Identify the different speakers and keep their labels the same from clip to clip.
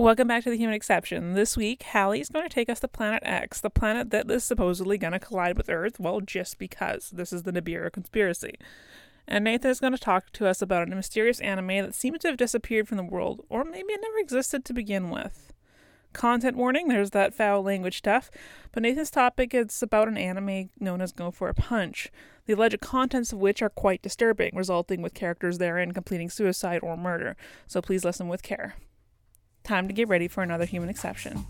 Speaker 1: Welcome back to the Human Exception. This week, Halli is going to take us to Planet X, the planet that is supposedly going to collide with Earth, well, just because. This is the Nibiru conspiracy. And Nathan is going to talk to us about a mysterious anime that seems to have disappeared from the world, or maybe it never existed to begin with. Content warning, there's that foul language stuff, but Nathan's topic is about an anime known as Go for a Punch, the alleged contents of which are quite disturbing, resulting with characters therein completing suicide or murder, so please listen with care. Time to get ready for another human exception.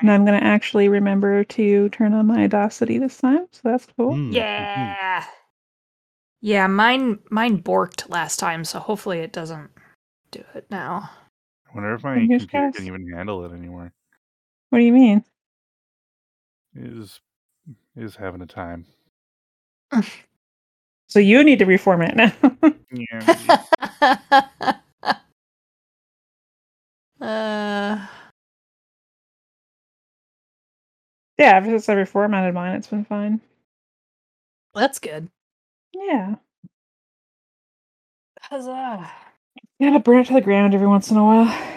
Speaker 1: And I'm going to actually remember to turn on my Audacity this time, so that's cool.
Speaker 2: Mm.
Speaker 3: Yeah. Yeah, mine mine borked last time, so hopefully it doesn't do it now.
Speaker 2: I wonder if my
Speaker 1: Fingers
Speaker 2: computer
Speaker 1: crossed.
Speaker 2: can even handle it anymore.
Speaker 1: What do you mean?
Speaker 2: Is is having a time.
Speaker 1: So you need to reformat now.
Speaker 2: Yeah.
Speaker 3: uh,
Speaker 1: yeah, ever since I reformatted mine, it's been fine.
Speaker 3: that's good.
Speaker 1: Yeah.
Speaker 3: Huzzah.
Speaker 1: Gotta burn it to the ground every once in a while.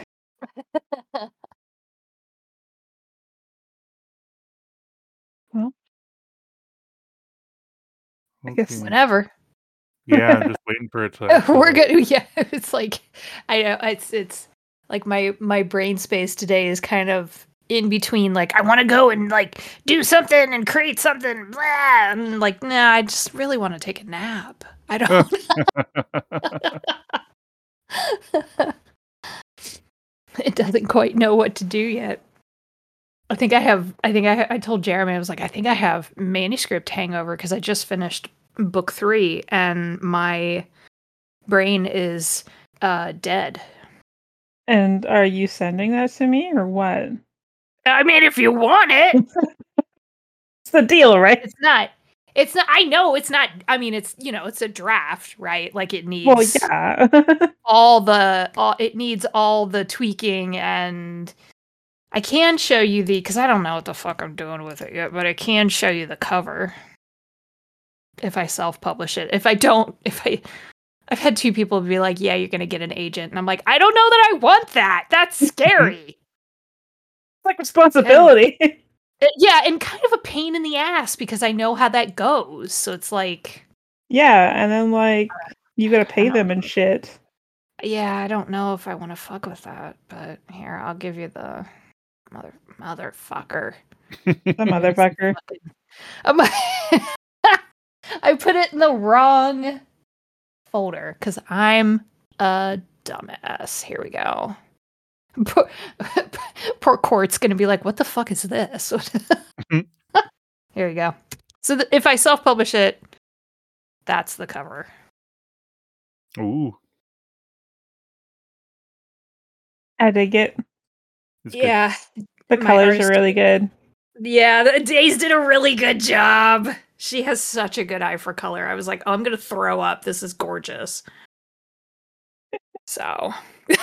Speaker 1: I guess
Speaker 2: Okay.
Speaker 3: Whenever.
Speaker 2: Yeah, I'm just waiting for it to.
Speaker 3: We're good. Yeah, it's like I know it's it's like my my brain space today is kind of in between like I want to go and like do something and create something blah and like nah I just really want to take a nap. I don't it doesn't quite know what to do yet. I think I have I think I I told Jeremy I was like I think I have manuscript hangover because I just finished book 3 and my brain is uh dead.
Speaker 1: And are you sending that to me or what?
Speaker 3: I mean if you want it.
Speaker 1: It's the deal, right?
Speaker 3: It's not it's not I know it's not I mean it's you know it's a draft, right? Like it needs
Speaker 1: Well, yeah.
Speaker 3: all the all it needs all the tweaking and I can show you the because I don't know what the fuck I'm doing with it yet, but I can show you the cover if I self-publish it. If I don't, if I I've had two people be like, "Yeah, you're gonna get an agent," and I'm like, "I don't know that I want that. That's scary."
Speaker 1: It's like responsibility.
Speaker 3: Uh, yeah, and kind of a pain in the ass because I know how that goes. So it's like,
Speaker 1: yeah, and then like you gotta pay them and shit.
Speaker 3: yeah, I don't know if I want to fuck with that. But here, I'll give you the mother motherfucker.
Speaker 1: The motherfucker.
Speaker 3: I put it in the wrong folder because I'm a dumbass. Here we go. Poor, poor Court's gonna be like, "What the fuck is this?" Mm-hmm. Here we go. So th- if I self-publish it, that's the cover.
Speaker 2: Ooh,
Speaker 1: I dig it.
Speaker 2: it's good.
Speaker 3: Yeah,
Speaker 1: The
Speaker 3: My
Speaker 1: colors
Speaker 3: artist-
Speaker 1: are really good.
Speaker 3: yeah. The Days did a really good job. She has such a good eye for color. I was like, oh, I'm gonna throw up. This is gorgeous. So.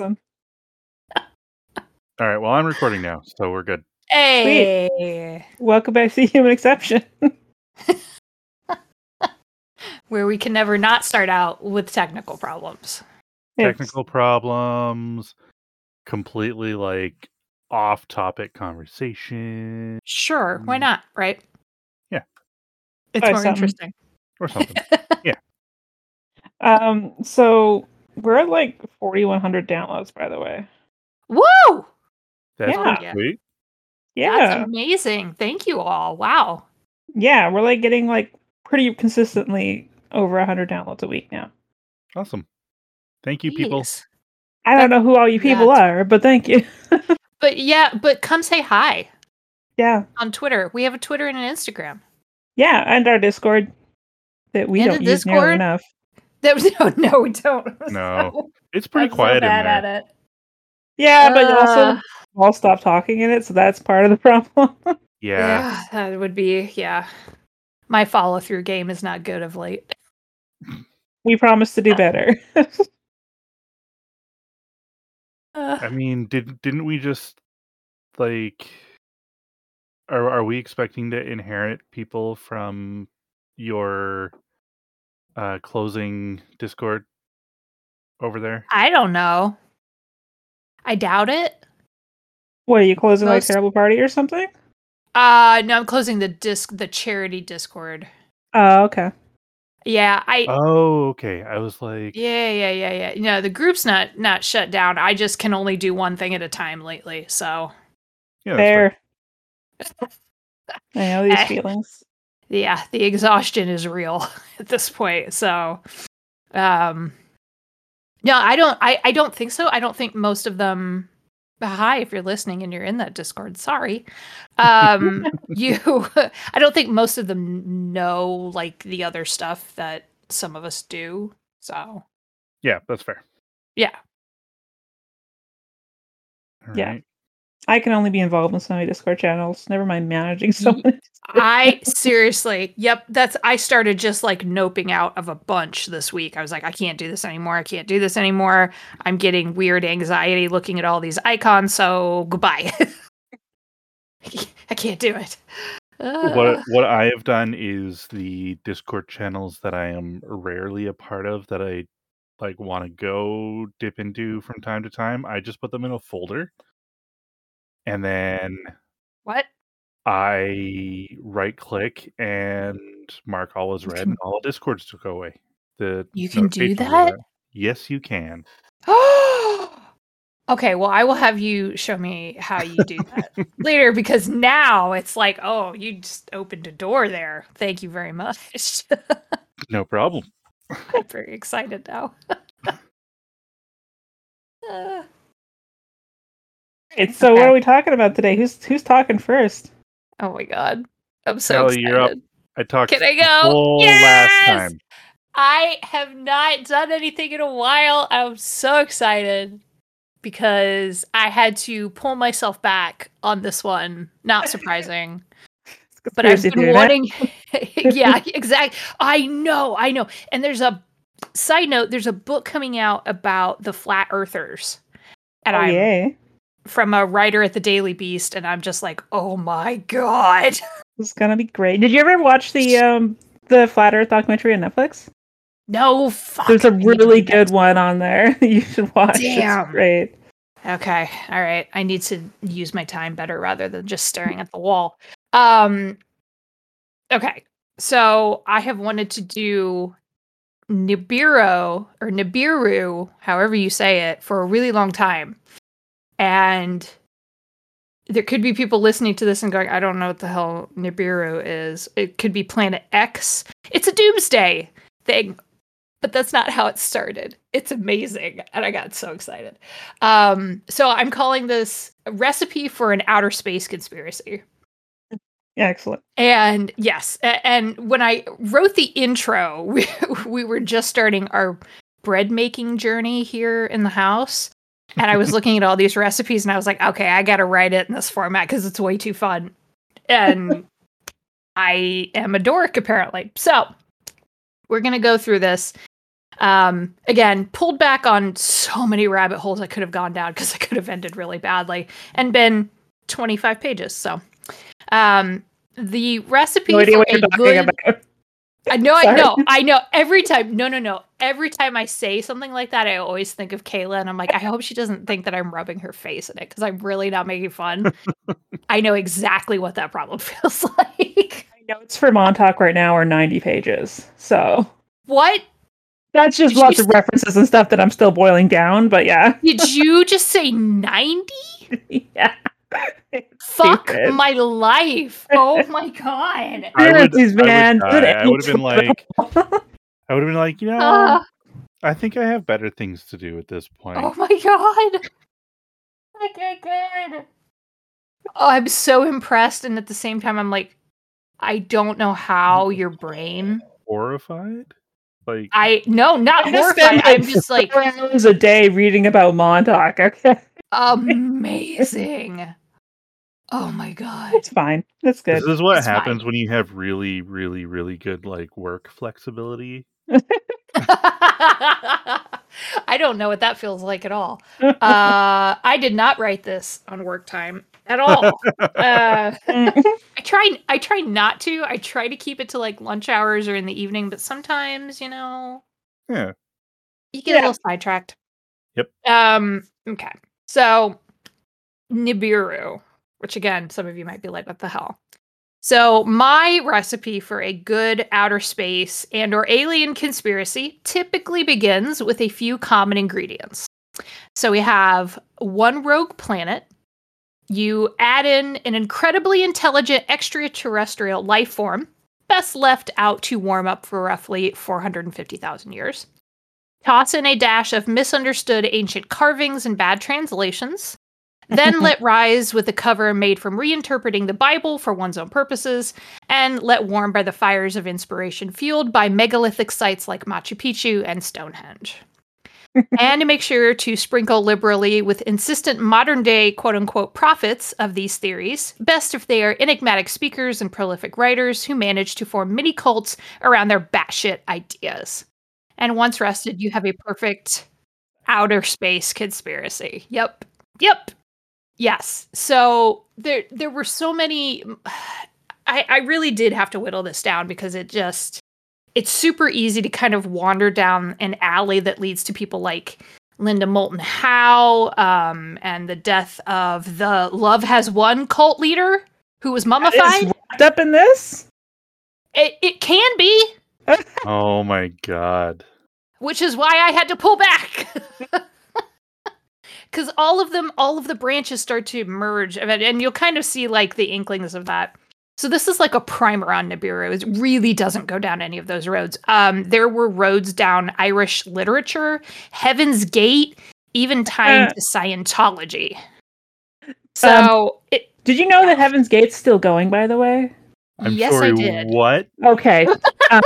Speaker 1: Awesome.
Speaker 2: All right. Well, I'm recording now, so we're good.
Speaker 3: Hey,
Speaker 1: Welcome back to Human Exception.
Speaker 3: where we can never not start out with technical problems.
Speaker 1: It's-
Speaker 2: Technical problems, completely like off-topic conversation
Speaker 3: Sure, why
Speaker 2: Mm.
Speaker 3: not? Right?
Speaker 2: Yeah.
Speaker 3: it's
Speaker 1: Try
Speaker 3: more
Speaker 1: something.
Speaker 3: interesting.
Speaker 2: or something. Yeah.
Speaker 1: Um, so we're at like 4,100 downloads, by the way.
Speaker 3: Whoa!
Speaker 2: That's
Speaker 1: Yeah.
Speaker 2: pretty sweet.
Speaker 1: Yeah,
Speaker 3: That's amazing. Thank you all. Wow.
Speaker 1: yeah, we're like getting like pretty consistently over 100 downloads a week now.
Speaker 2: Awesome. Thank you, people.
Speaker 1: I don't know who all you people
Speaker 3: That's-
Speaker 1: are, but thank you.
Speaker 3: But yeah, but come say hi
Speaker 1: yeah,
Speaker 3: on Twitter. We have a Twitter and an Instagram.
Speaker 1: Yeah, and our Discord that we
Speaker 3: And
Speaker 1: don't
Speaker 3: the
Speaker 1: use nearly enough.
Speaker 3: That was no, no, we don't.
Speaker 2: No. It's
Speaker 3: I'm
Speaker 2: pretty
Speaker 3: so
Speaker 2: quiet in
Speaker 3: bad
Speaker 2: there.
Speaker 3: at it.
Speaker 1: Yeah, but also
Speaker 3: Uh,
Speaker 1: all stop talking in it, so that's part of the problem.
Speaker 2: Yeah.
Speaker 3: yeah, that would be yeah. My follow through game is not good of late.
Speaker 1: we promise to do better.
Speaker 3: Uh,
Speaker 2: I mean, did didn't we just like are are we expecting to inherit people from your uh closing Discord over there?
Speaker 3: I don't know. I doubt it.
Speaker 1: what are you closing like
Speaker 3: Most-
Speaker 1: terrible party or something?
Speaker 3: Uh no, I'm closing the disc the charity Discord.
Speaker 1: Oh, okay.
Speaker 3: Yeah, I
Speaker 2: Oh, okay. I was like
Speaker 3: Yeah, yeah, yeah, yeah. No, the group's not not shut down. I just can only do one thing at a time lately. So
Speaker 2: yeah, that's fair.
Speaker 1: Fair. I know these
Speaker 3: Eh.
Speaker 1: feelings.
Speaker 3: Yeah, the exhaustion is real at this point. So um no, I don't I, I don't think so. I don't think most of them hi if you're listening and you're in that Discord. Sorry. Um you I don't think most of them know like the other stuff that some of us do. So
Speaker 2: Yeah, that's fair.
Speaker 3: yeah.
Speaker 2: All
Speaker 1: Yeah.
Speaker 2: right.
Speaker 1: I can only be involved in so many Discord channels. Never mind managing so
Speaker 3: Ye-
Speaker 1: many.
Speaker 3: I seriously, yep, that's I started just like noping out of a bunch this week. I was like, I can't do this anymore. I can't do this anymore. I'm getting weird anxiety looking at all these icons, so goodbye. I can't do it.
Speaker 2: what
Speaker 3: Uh,
Speaker 2: what I have done is the Discord channels that I am rarely a part of that I like want to go dip into from time to time. I just put them in a folder, and then
Speaker 3: what?
Speaker 2: I right click and mark all as read, and all Discords to go away. The
Speaker 3: You can do that?
Speaker 2: Yes, you can.
Speaker 3: okay, well, I will have you show me how you do that later because now it's like, oh, you just opened a door there. Thank you very much.
Speaker 2: No problem.
Speaker 3: I'm very excited now. Uh,
Speaker 1: It's so what are we talking about today? Who's who's talking first?
Speaker 3: oh my god. I'm so
Speaker 2: Kelly,
Speaker 3: excited.
Speaker 2: you're up. I talked
Speaker 3: Can I go?
Speaker 2: full
Speaker 3: Yes!
Speaker 2: last time.
Speaker 3: I have not done anything in a while. I'm so excited because I had to pull myself back on this one. Not surprising. but I've been
Speaker 1: theory,
Speaker 3: wanting. yeah, exactly. I know, I know. And there's a side note. There's a book coming out about the flat earthers, and
Speaker 1: Oh,
Speaker 3: I'm
Speaker 1: yay.
Speaker 3: From a writer at the Daily Beast, and I'm just like, oh my god.
Speaker 1: it's gonna be great. Did you ever watch the um the Flat Earth documentary on Netflix?
Speaker 3: No, fuck.
Speaker 1: There's a really good one on there. you should watch.
Speaker 3: Damn.
Speaker 1: It's great.
Speaker 3: Okay, all right. I need to use my time better rather than just staring at the wall. Um. Okay, so I have wanted to do Nibiru or Nibiru, however you say it, for a really long time. And there could be people listening to this and going, I don't know what the hell Nibiru is. It could be Planet X. It's a doomsday thing, but that's not how it started. It's amazing. And I got so excited. Um, so I'm calling this a recipe for an outer space conspiracy.
Speaker 1: Yeah, excellent.
Speaker 3: And yes, and when I wrote the intro, we, we were just starting our bread making journey here in the house. And I was looking at all these recipes and I was like, okay, I got to write it in this format because it's way too fun. And I am a dork, apparently. So we're going to go through this. Um, again, pulled back on so many rabbit holes I could have gone down because I could have ended really badly and been 25 pages. So, um, the recipe
Speaker 1: No idea what you're talking
Speaker 3: good,
Speaker 1: about.
Speaker 3: I know, I know, I know. Every time, no, no, no. Every time I say something like that, I always think of Cayla, and I'm like, I hope she doesn't think that I'm rubbing her face in it because I'm really not making fun. I know exactly what that problem feels like.
Speaker 1: I know it's for Montauk right now are 90 pages. So
Speaker 3: what
Speaker 1: that's just
Speaker 3: Did
Speaker 1: lots of references and stuff that I'm still boiling down, but yeah.
Speaker 3: did you just say? Ninety?
Speaker 1: yeah.
Speaker 3: Fuck
Speaker 1: Stupid.
Speaker 3: my life! Oh my god!
Speaker 2: I would,
Speaker 1: Conspiracies,
Speaker 2: I
Speaker 1: man.
Speaker 2: would, I would have been like, I would have been like, you know,
Speaker 3: Ah,
Speaker 2: I think I have better things to do at this point.
Speaker 3: oh my god! Okay, good. Oh, I'm so impressed, and at the same time, I'm like, I don't know how your brain.
Speaker 2: Horrified? Like
Speaker 3: I no, not
Speaker 1: I
Speaker 3: horrified. I'm just like
Speaker 1: four hours a day reading about Montauk. Okay,
Speaker 3: amazing. Oh my god.
Speaker 1: it's fine. That's good.
Speaker 2: this is what
Speaker 3: It's fine.
Speaker 2: happens when you have really, really, really good like work flexibility.
Speaker 3: I don't know what that feels like at all. Uh, I did not write this on work time at all. Uh, I try. I try not to. I try to keep it to like lunch hours or in the evening, but sometimes, you know,
Speaker 2: Yeah.
Speaker 3: you get a little sidetracked.
Speaker 2: Yep.
Speaker 3: Um. Okay. So Nibiru, which again, some of you might be like, "What the hell?" So my recipe for a good outer space and or alien conspiracy typically begins with a few common ingredients. So we have one rogue planet. You add in an incredibly intelligent extraterrestrial life form, best left out to warm up for roughly 450,000 years. Toss in a dash of misunderstood ancient carvings and bad translations. Then let rise with a cover made from reinterpreting the Bible for one's own purposes, and let warm by the fires of inspiration fueled by megalithic sites like Machu Picchu and Stonehenge. and make sure to sprinkle liberally with insistent modern day quote unquote prophets of these theories, best if they are enigmatic speakers and prolific writers who manage to form mini cults around their batshit ideas. And once rested, you have a perfect outer space conspiracy. Yep. Yep. Yes. So there there were so many I, I really did have to whittle this down because it just it's super easy to kind of wander down an alley that leads to people like Linda Moulton Howe, um, and the death of the Love Has Won cult leader who was
Speaker 1: That is
Speaker 3: mummified.
Speaker 1: wrapped up in this.
Speaker 3: It, it can be,
Speaker 2: Oh my god.
Speaker 3: which is why I had to pull back. Because all of them, all of the branches start to merge, and and you'll kind of see like the inklings of that. So this is like a primer on Nibiru. It really doesn't go down any of those roads. Um, there were roads down Irish literature, Heaven's Gate, even tying
Speaker 1: Uh.
Speaker 3: to Scientology. So it,
Speaker 1: Did you know that Heaven's Gate's still going? By the way.
Speaker 2: I'm
Speaker 3: yes,
Speaker 2: sorry,
Speaker 3: I did.
Speaker 2: what?
Speaker 1: Okay. Um,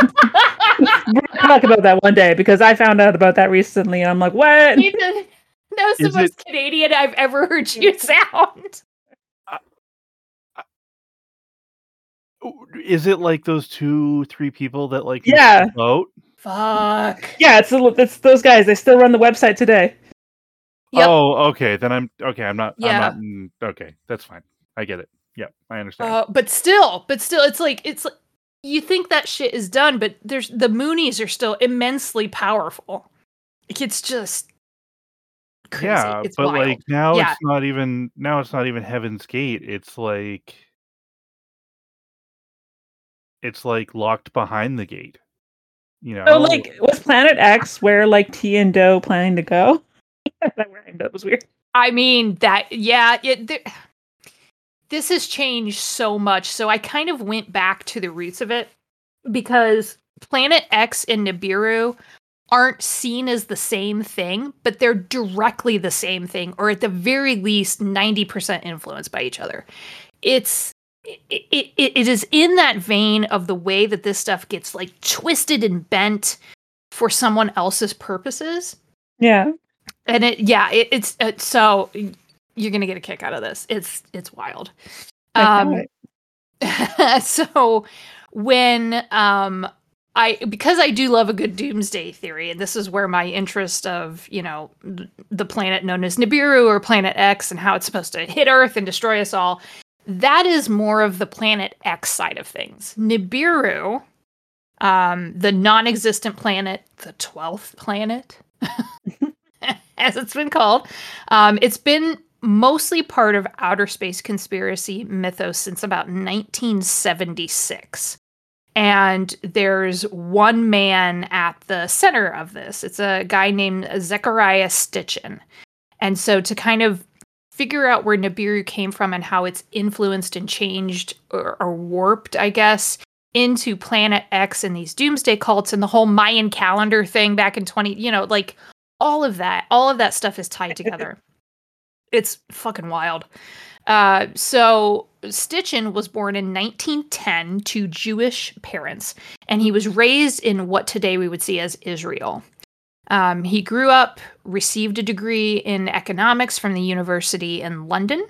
Speaker 1: we're gonna talk about that one day because I found out about that recently, and I'm like, what?
Speaker 3: Nathan, that was the
Speaker 2: Is
Speaker 3: most Canadian I've ever heard you sound.
Speaker 2: Is it like those two, three people that like
Speaker 1: Yeah.
Speaker 2: vote?
Speaker 3: Fuck.
Speaker 1: Yeah, it's it's those guys. They still run the website today.
Speaker 3: Yep.
Speaker 2: Oh, okay. Then I'm okay. I'm not.
Speaker 3: Yeah.
Speaker 2: I'm not. mm, Okay, that's fine. I get it. Yep, I understand.
Speaker 3: Uh, but still, but still, it's like it's like you think that shit is done, but there's the Moonies are still immensely powerful. Like, It's just crazy.
Speaker 2: yeah,
Speaker 3: it's
Speaker 2: but
Speaker 3: wild.
Speaker 2: like now
Speaker 3: Yeah.
Speaker 2: it's not even. Now it's not even Heaven's Gate. It's like. It's like locked behind the gate. You know.
Speaker 1: So, like, was Planet X where like Ti and Do planning to go? that rhymed. That was weird.
Speaker 3: I mean that yeah, it, there, this has changed so much. So I kind of went back to the roots of it because Planet X and Nibiru aren't seen as the same thing, but they're directly the same thing, or at the very least 90% influenced by each other. It's it, it, it is in that vein of the way that this stuff gets like twisted and bent for someone else's purposes
Speaker 1: Yeah.
Speaker 3: and it yeah it, it's uh, so you're gonna get a kick out of this it's it's wild um so when um i because i do love a good doomsday theory and this is where my interest of you know the planet known as nibiru or planet x and how it's supposed to hit earth and destroy us all that is more of the planet x side of things nibiru um the non-existent planet the 12th planet as it's been called. Um, it's been mostly part of outer space conspiracy mythos since about 1976. And there's one man at the center of this. It's a guy named Zecharia Stitchin. And so to kind of figure out where Nibiru came from and how it's influenced and changed or, or warped, I guess, into Planet X and these doomsday cults and the whole Mayan calendar thing back in 20, you know, like all of that all of that stuff is tied together It's fucking wild. Uh, so Stitchin was born in 1910 to Jewish parents, and he was raised in what today we would see as Israel. Um, he grew up, received a degree in economics from the university in London,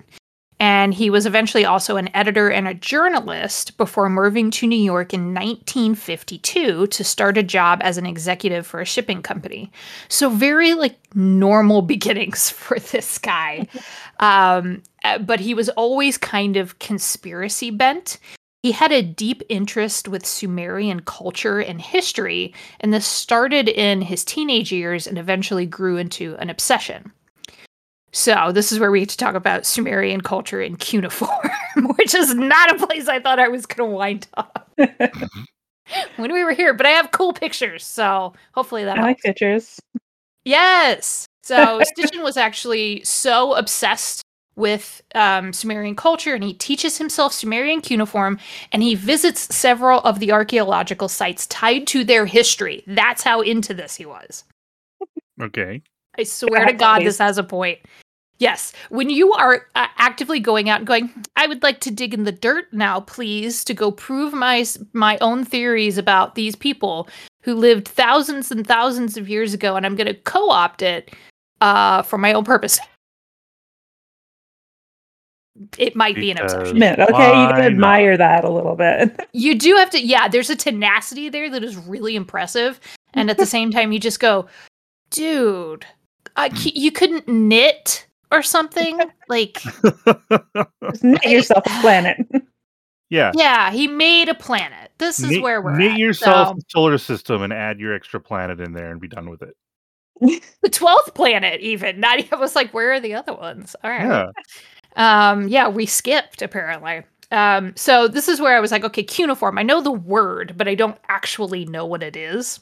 Speaker 3: and he was eventually also an editor and a journalist before moving to New York in 1952 to start a job as an executive for a shipping company. So very like normal beginnings for this guy. um, uh, but he was always kind of conspiracy bent. He had a deep interest with Sumerian culture and history, and this started in his teenage years and eventually grew into an obsession. So this is where we get to talk about Sumerian culture in cuneiform, which is not a place I thought I was going to wind up when we were here. But I have cool pictures, so hopefully that.
Speaker 1: I like pictures.
Speaker 3: Yes. So Stitchin was actually so obsessed with um, Sumerian culture, and he teaches himself Sumerian cuneiform, and he visits several of the archaeological sites tied to their history. That's how into this he was.
Speaker 2: Okay.
Speaker 3: I swear to God, this has a point. Yes, when you are uh, actively going out and going, I would like to dig in the dirt now, please, to go prove my my own theories about these people who lived thousands and thousands of years ago, and I'm going to co-opt it uh, for my own purpose. It might be an
Speaker 2: Because-
Speaker 3: obsession.
Speaker 1: Mint. Okay, you
Speaker 2: Why
Speaker 1: can
Speaker 2: not?
Speaker 1: admire that a little bit.
Speaker 3: You do have to, yeah. There's a tenacity there that is really impressive, and at the same time, you just go, dude, uh, c- you couldn't knit or something like.
Speaker 1: Just knit yourself a planet.
Speaker 2: yeah.
Speaker 3: Yeah, he made a planet. This is
Speaker 2: knit,
Speaker 3: where we're
Speaker 2: knit
Speaker 3: at.
Speaker 2: yourself
Speaker 3: So,
Speaker 2: a solar system and add your extra planet in there and be done with it.
Speaker 3: the twelfth planet, even. Not even I was like, where are the other ones? All right.
Speaker 2: Yeah.
Speaker 3: Um, yeah, we skipped apparently. Um, so this is where I was like, okay, cuneiform. I know the word, but I don't actually know what it is.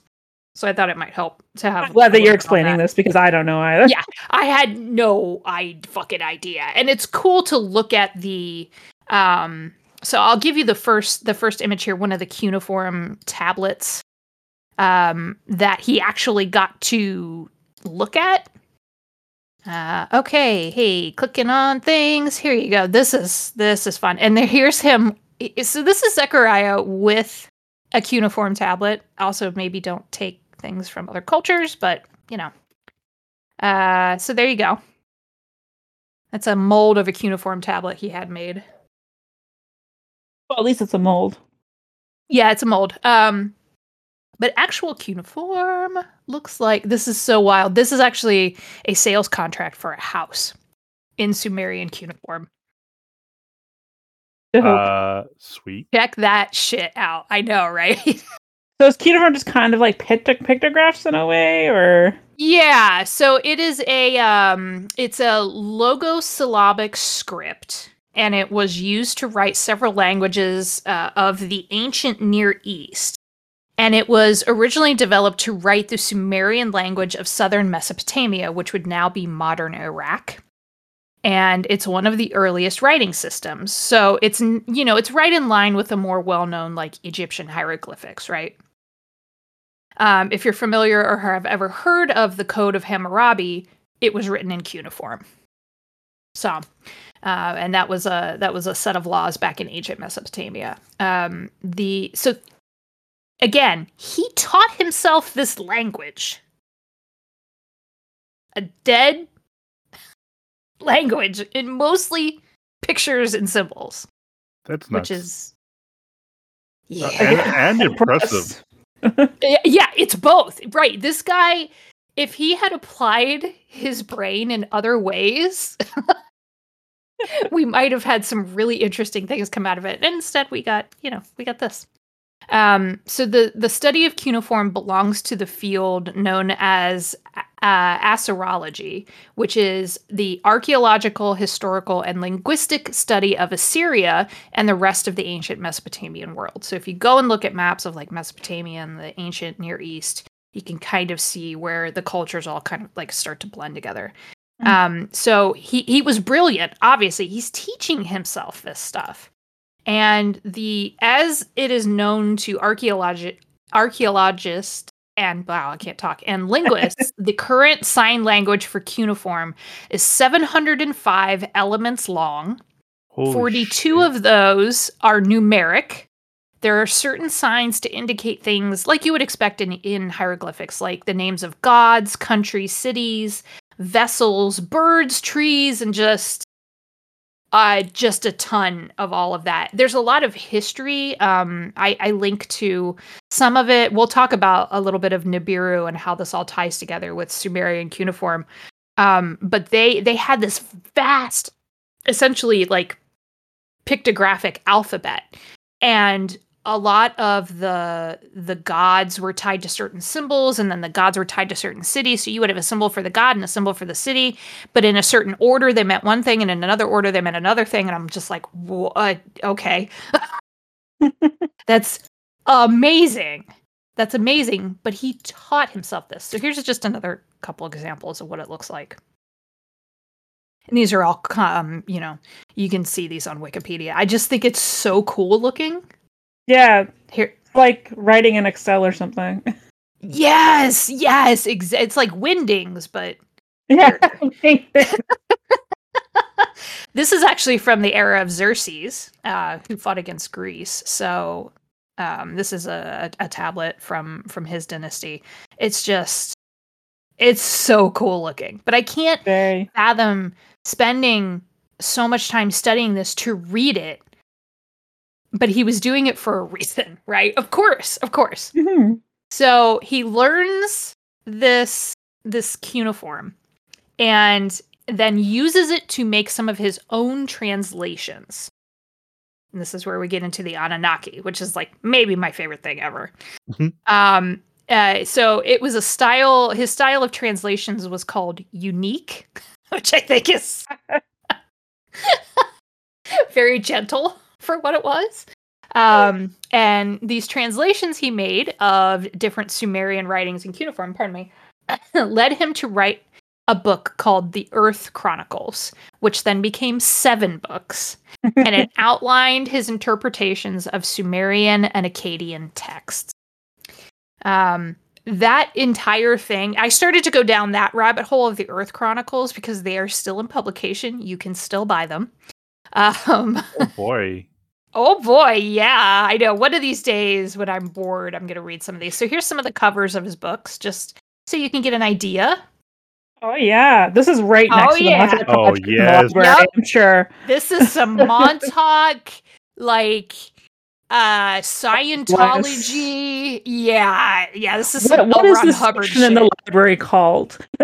Speaker 3: So I thought it might help to have.
Speaker 1: I'm glad that you're
Speaker 3: little bit on
Speaker 1: explaining
Speaker 3: that.
Speaker 1: this because I don't know either.
Speaker 3: Yeah. I had no I fucking idea. And it's cool to look at the um so I'll give you the first the first image here, one of the cuneiform tablets um that he actually got to look at. Uh okay, hey, clicking on things. Here you go. This is this is fun. And there here's him. So this is Zecharia with a cuneiform tablet. Also maybe don't take things from other cultures, but you know. Uh, so there you go. That's a mold of a cuneiform tablet he had made.
Speaker 1: Well, at least it's a mold.
Speaker 3: Yeah, it's a mold. Um, but actual cuneiform looks like this is so wild. This is actually a sales contract for a house in Sumerian cuneiform.
Speaker 1: I.
Speaker 2: Uh, sweet.
Speaker 3: Check that shit out. I know, right?
Speaker 1: so is cuneiform just kind of like picto- pictographs in a way, or
Speaker 3: Yeah, so it is a um it's a logosyllabic script and it was used to write several languages uh, of the ancient Near East. And it was originally developed to write the Sumerian language of southern Mesopotamia, which would now be modern Iraq. And it's one of the earliest writing systems. So it's you know, it's right in line with the more well-known like Egyptian hieroglyphics, right? Um, if you're familiar or have ever heard of the Code of Hammurabi, it was written in cuneiform. So, uh, and that was a that was a set of laws back in ancient Mesopotamia. Um, the so again, he taught himself this language, a dead language in mostly pictures and symbols,
Speaker 2: That's nuts.
Speaker 3: which is
Speaker 2: Uh,
Speaker 3: yeah.
Speaker 2: and, and impressive.
Speaker 3: Yeah, it's both. Right. This guy, if he had applied his brain in other ways, we might have had some really interesting things come out of it. And instead we got, you know, we got this. Um, so the the study of cuneiform belongs to the field known as uh, Assyriology, which is the archaeological, historical, and linguistic study of Assyria and the rest of the ancient Mesopotamian world. So if you go and look at maps of like Mesopotamia and the ancient Near East, you can kind of see where the cultures all kind of like start to blend together.
Speaker 1: Mm.
Speaker 3: Um, so he he was brilliant. Obviously, he's teaching himself this stuff, and the as it is known to archaeologi- archaeologists and wow, I can't talk. And linguists, the current sign language for cuneiform is 705 elements long.
Speaker 2: Holy
Speaker 3: 42
Speaker 2: shit.
Speaker 3: of those are numeric. There are certain signs to indicate things like you would expect in, in hieroglyphics, like the names of gods, countries, cities, vessels, birds, trees, and just uh just a ton of all of that. There's a lot of history. Um I, I link to some of it. We'll talk about a little bit of Nibiru and how this all ties together with Sumerian cuneiform. Um, but they they had this vast, essentially like pictographic alphabet, and a lot of the the gods were tied to certain symbols, and then the gods were tied to certain cities. So you would have a symbol for the god and a symbol for the city, but in a certain order they meant one thing, and in another order they meant another thing. And I'm just like, what? Okay, that's amazing. That's amazing. But he taught himself this. So here's just another couple examples of what it looks like. And these are all, um, you know, you can see these on Wikipedia. I just think it's so cool looking.
Speaker 1: Yeah,
Speaker 3: Here,
Speaker 1: like writing in Excel or something.
Speaker 3: yes, yes, ex- it's like Wingdings, but
Speaker 1: Yeah.
Speaker 3: this is actually from the era of Xerxes, uh, who fought against Greece. So um, this is a, a tablet from from his dynasty. It's just, it's so cool looking. But I can't
Speaker 1: Very.
Speaker 3: fathom spending so much time studying this to read it. But he was doing it for a reason, right? Of course, of course.
Speaker 1: Mhm.
Speaker 3: So he learns this this cuneiform and then uses it to make some of his own translations. And this is where we get into the Anunnaki, which is like maybe my favorite thing ever.
Speaker 2: Mhm.
Speaker 3: Um, uh, so it was a style. His style of translations was called unique, which I think is very gentle for what it was. Um, and these translations he made of different Sumerian writings in cuneiform, pardon me, led him to write a book called the Earth Chronicles, which then became seven books, and it outlined his interpretations of Sumerian and Akkadian texts. Um, that entire thing, I started to go down that rabbit hole of the Earth Chronicles because they are still in publication. You can still buy them. Um,
Speaker 2: Oh boy.
Speaker 3: Oh boy, yeah, I know. One of these days when I'm bored, I'm going to read some of these. So here's some of the covers of his books, just so you can get an idea.
Speaker 1: Oh yeah, this is right
Speaker 3: Oh,
Speaker 1: next to the
Speaker 3: yeah.
Speaker 1: Montauk
Speaker 2: Oh,
Speaker 1: Project in
Speaker 2: yes.
Speaker 3: Yep.
Speaker 1: I'm sure.
Speaker 3: This is some Montauk, like uh Scientology. Yeah, yeah. This is some
Speaker 1: What, what is this
Speaker 3: Hubbard
Speaker 1: section in the library called?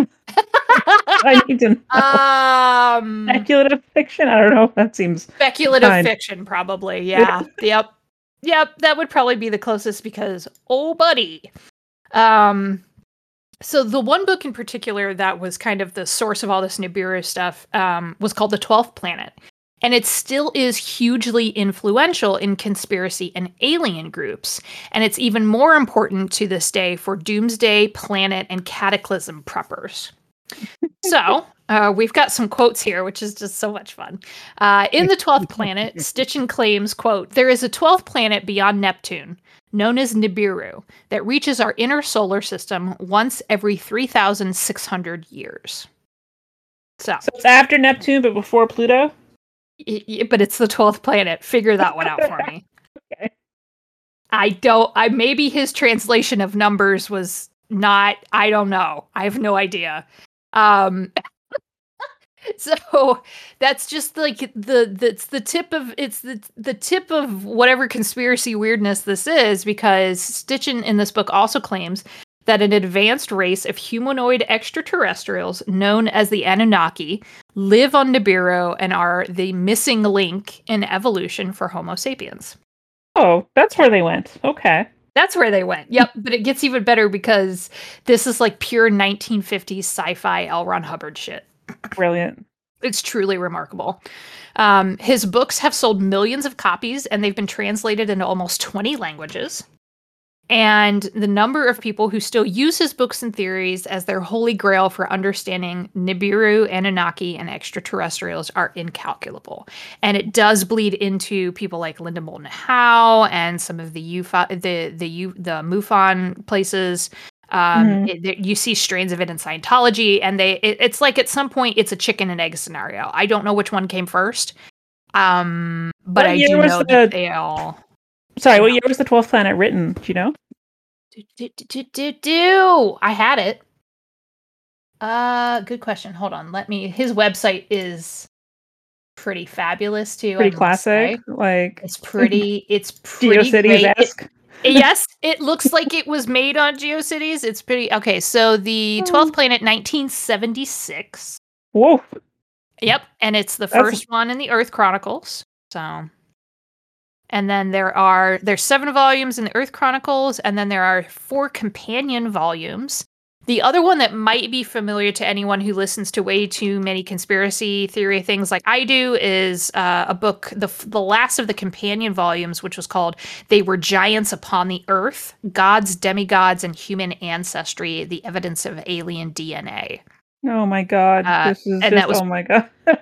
Speaker 1: I need to know.
Speaker 3: um,
Speaker 1: Speculative fiction? I don't know. That seems
Speaker 3: speculative
Speaker 1: Fine.
Speaker 3: fiction, probably. Yeah. yep. Yep. That would probably be the closest because, oh, buddy. Um, so the one book in particular that was kind of the source of all this Nibiru stuff um, was called The Twelfth Planet. And it still is hugely influential in conspiracy and alien groups. And it's even more important to this day for doomsday, planet, and cataclysm preppers. so uh, we've got some quotes here, which is just so much fun. Uh, in the 12th planet, Stitchin claims, quote, there is a 12th planet beyond Neptune, known as Nibiru, that reaches our inner solar system once every 3,600 years. So,
Speaker 1: so. It's after Neptune, but before Pluto.
Speaker 3: But it's the 12th planet. Figure that one out for me.
Speaker 1: Okay.
Speaker 3: I don't, I maybe his translation of numbers was not, I don't know. I have no idea. Um, so that's just like the that's the tip of it's the the tip of whatever conspiracy weirdness this is because Stitchin in this book also claims that an advanced race of humanoid extraterrestrials known as the Anunnaki live on Nibiru and are the missing link in evolution for Homo sapiens.
Speaker 1: Oh, that's where they went. Okay.
Speaker 3: That's where they went. Yep, but it gets even better because this is like pure 1950s sci-fi L. Ron Hubbard shit.
Speaker 1: Brilliant.
Speaker 3: It's truly remarkable. Um, his books have sold millions of copies and they've been translated into almost 20 languages. And the number of people who still use his books and theories as their holy grail for understanding Nibiru, Anunnaki, and extraterrestrials are incalculable. And it does bleed into people like Linda Moulton Howe and some of the UFO, the the U, the MUFON places. Um,
Speaker 1: Mhm.
Speaker 3: it- there- you see strains of it in Scientology, and they it, it's like at some point it's a chicken and egg scenario. I don't know which one came first, um, but
Speaker 1: What
Speaker 3: I do know
Speaker 1: the-
Speaker 3: that they all.
Speaker 1: Sorry, what year was the twelfth planet written? Do you know?
Speaker 3: Do, do, do, do, do. I had it. Uh, good question. Hold on. Let me. His website is pretty fabulous too.
Speaker 1: Pretty classic. Like
Speaker 3: It's pretty. It's pretty
Speaker 1: GeoCities
Speaker 3: great. It-
Speaker 1: esque.
Speaker 3: yes, it looks like it was made on GeoCities. It's pretty okay. So the
Speaker 1: Oh.
Speaker 3: twelfth planet, nineteen seventy six.
Speaker 1: Whoa.
Speaker 3: Yep, and it's the
Speaker 1: That's-
Speaker 3: first one in the Earth Chronicles. So, and then there are there's seven volumes in the Earth Chronicles, and then there are four companion volumes. The other one that might be familiar to anyone who listens to way too many conspiracy theory things like I do is uh, a book, the the last of the companion volumes, which was called "They Were Giants Upon the Earth: Gods, Demigods, and Human Ancestry: The Evidence of Alien DNA."
Speaker 1: Oh my god.
Speaker 3: Uh,
Speaker 1: this is
Speaker 3: and
Speaker 1: just
Speaker 3: that was-
Speaker 1: oh my god.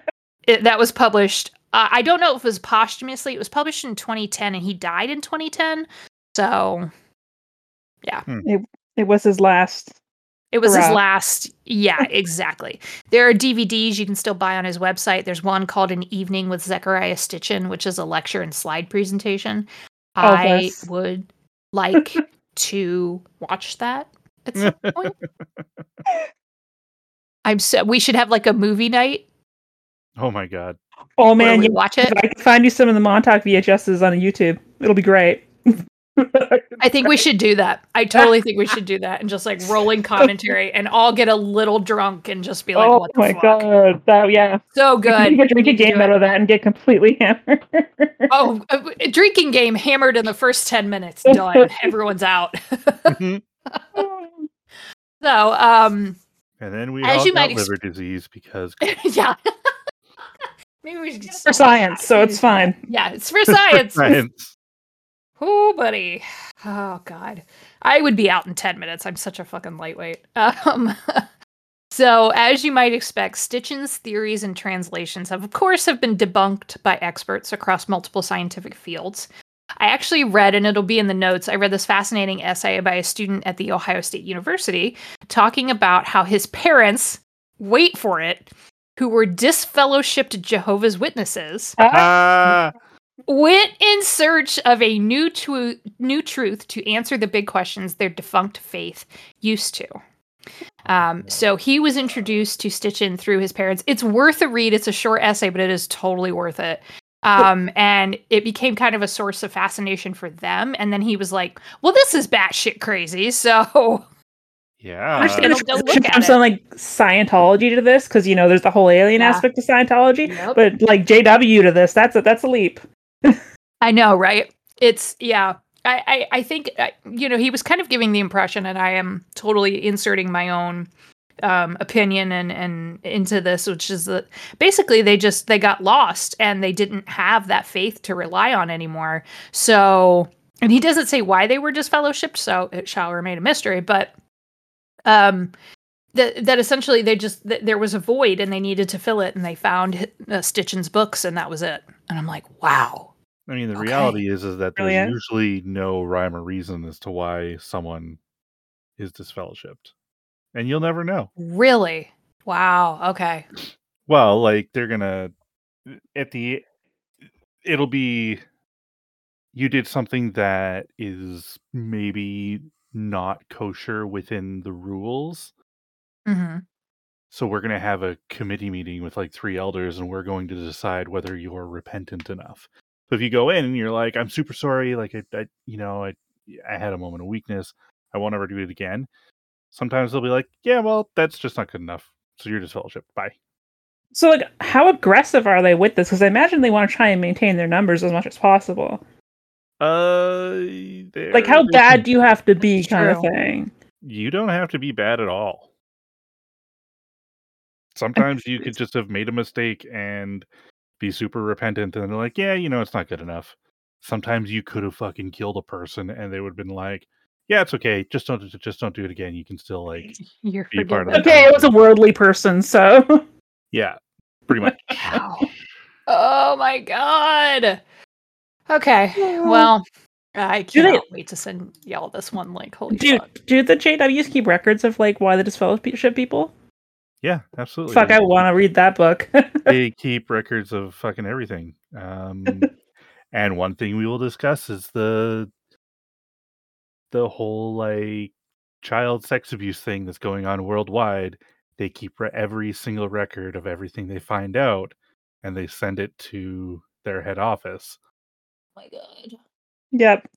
Speaker 3: it, that was published. Uh, I don't know if it was posthumously. It was published in 2010, and he died in 2010. So yeah, hmm.
Speaker 1: it it was his last.
Speaker 3: it was his last. Yeah, exactly. there are DVDs you can still buy on his website. There's one called "An Evening with Zecharia Stitchin," which is a lecture and slide presentation.
Speaker 1: Oh,
Speaker 3: I
Speaker 1: bless.
Speaker 3: would like to watch that at some point. I'm so. We should have like a movie night
Speaker 2: Oh my god.
Speaker 1: Oh man,
Speaker 3: we
Speaker 1: yeah,
Speaker 3: watch it.
Speaker 1: I can find you some of the Montauk VHSs on YouTube. It'll be great.
Speaker 3: I think we should do that. I totally think we should do that and just like rolling commentary and all get a little drunk and just be like,
Speaker 1: oh
Speaker 3: what the
Speaker 1: my
Speaker 3: fuck?
Speaker 1: god. That yeah.
Speaker 3: So
Speaker 1: We
Speaker 3: good.
Speaker 1: can make a drinking game out of that and get completely hammered.
Speaker 3: Oh, a, a drinking game hammered in the first 10 minutes. Done. Everyone's out.
Speaker 2: and
Speaker 3: so, um, and
Speaker 2: then we
Speaker 3: As
Speaker 2: all
Speaker 3: you
Speaker 2: got
Speaker 3: might ex-
Speaker 2: liver disease because
Speaker 3: yeah. Maybe we should just
Speaker 1: For science, so it's fine.
Speaker 3: Yeah, it's for science.
Speaker 2: science.
Speaker 3: Oh, buddy. Oh, God. I would be out in 10 minutes. I'm such a fucking lightweight. Um, so, as you might expect, Stitchin's theories and translations have, of course, have been debunked by experts across multiple scientific fields. I actually read, and it'll be in the notes, I read this fascinating essay by a student at the Ohio State University talking about how his parents, wait for it, who were disfellowshipped Jehovah's Witnesses,
Speaker 2: Ah,
Speaker 3: went in search of a new tru- new truth to answer the big questions their defunct faith used to. Um, so he was introduced to Stitchin through his parents. It's worth a read. It's a short essay, but it is totally worth it. Um, and it became kind of a source of fascination for them. And then he was like, "Well, this is batshit crazy." So
Speaker 2: yeah.
Speaker 1: There's
Speaker 3: It'll go
Speaker 1: should
Speaker 3: look at
Speaker 1: have some like Scientology to this because you know there's the whole alien
Speaker 3: Yeah.
Speaker 1: aspect of Scientology,
Speaker 3: Yep.
Speaker 1: but like JW to this, that's a that's a leap.
Speaker 3: I know, right? It's yeah. I, I I think uh, you know he was kind of giving the impression, and I am totally inserting my own um, opinion and and into this, which is that basically they just they got lost and they didn't have that faith to rely on anymore. So, and he doesn't say why they were disfellowshipped, so it shall remain a mystery. But um, that that essentially they just th- there was a void and they needed to fill it, and they found uh, Stitchin's books, and that was it. And I'm like, wow.
Speaker 2: I mean, the
Speaker 3: Okay.
Speaker 2: reality is is that there's
Speaker 1: Brilliant.
Speaker 2: usually no rhyme or reason as to why someone is disfellowshipped, and you'll never know.
Speaker 3: Really? Wow. Okay.
Speaker 2: Well, like they're gonna at the it'll be you did something that is maybe not kosher within the rules.
Speaker 3: hmm
Speaker 2: So we're going to have a committee meeting with like three elders and we're going to decide whether you're repentant enough. So if you go in and you're like, I'm super sorry, like I, I you know, I, I had a moment of weakness. I won't ever do it again. Sometimes they'll be like, yeah, well, that's just not good enough. So you're just disfellowshipped. Bye.
Speaker 1: So like, how aggressive are they with this? Because I imagine they want to try and maintain their numbers as much as possible.
Speaker 2: Uh,
Speaker 1: Like, how bad do you have to be, kind of thing?
Speaker 2: You don't have to be bad at all. Sometimes you could just have made a mistake and be super repentant, and they're like, "Yeah, you know, it's not good enough." Sometimes you could have fucking killed a person, and they would have been like, "Yeah, it's okay. Just don't, just don't do it again. You can still like,
Speaker 3: You're
Speaker 2: Be part of
Speaker 3: forgiven.
Speaker 1: Okay, it was a worldly person, so
Speaker 2: yeah, pretty much."
Speaker 3: Oh my god. Okay. Well, I
Speaker 1: Do they-
Speaker 3: wait to send y'all this one link. Holy
Speaker 1: Do
Speaker 3: fuck.
Speaker 1: do the JWs keep records of like why they disfellowship people?
Speaker 2: Yeah, absolutely.
Speaker 1: Fuck, I want to read that book.
Speaker 2: they keep records of fucking everything. Um, and one thing we will discuss is the the whole like child sex abuse thing that's going on worldwide. They keep re- every single record of everything they find out, and they send it to their head office.
Speaker 3: Oh my god.
Speaker 1: yep.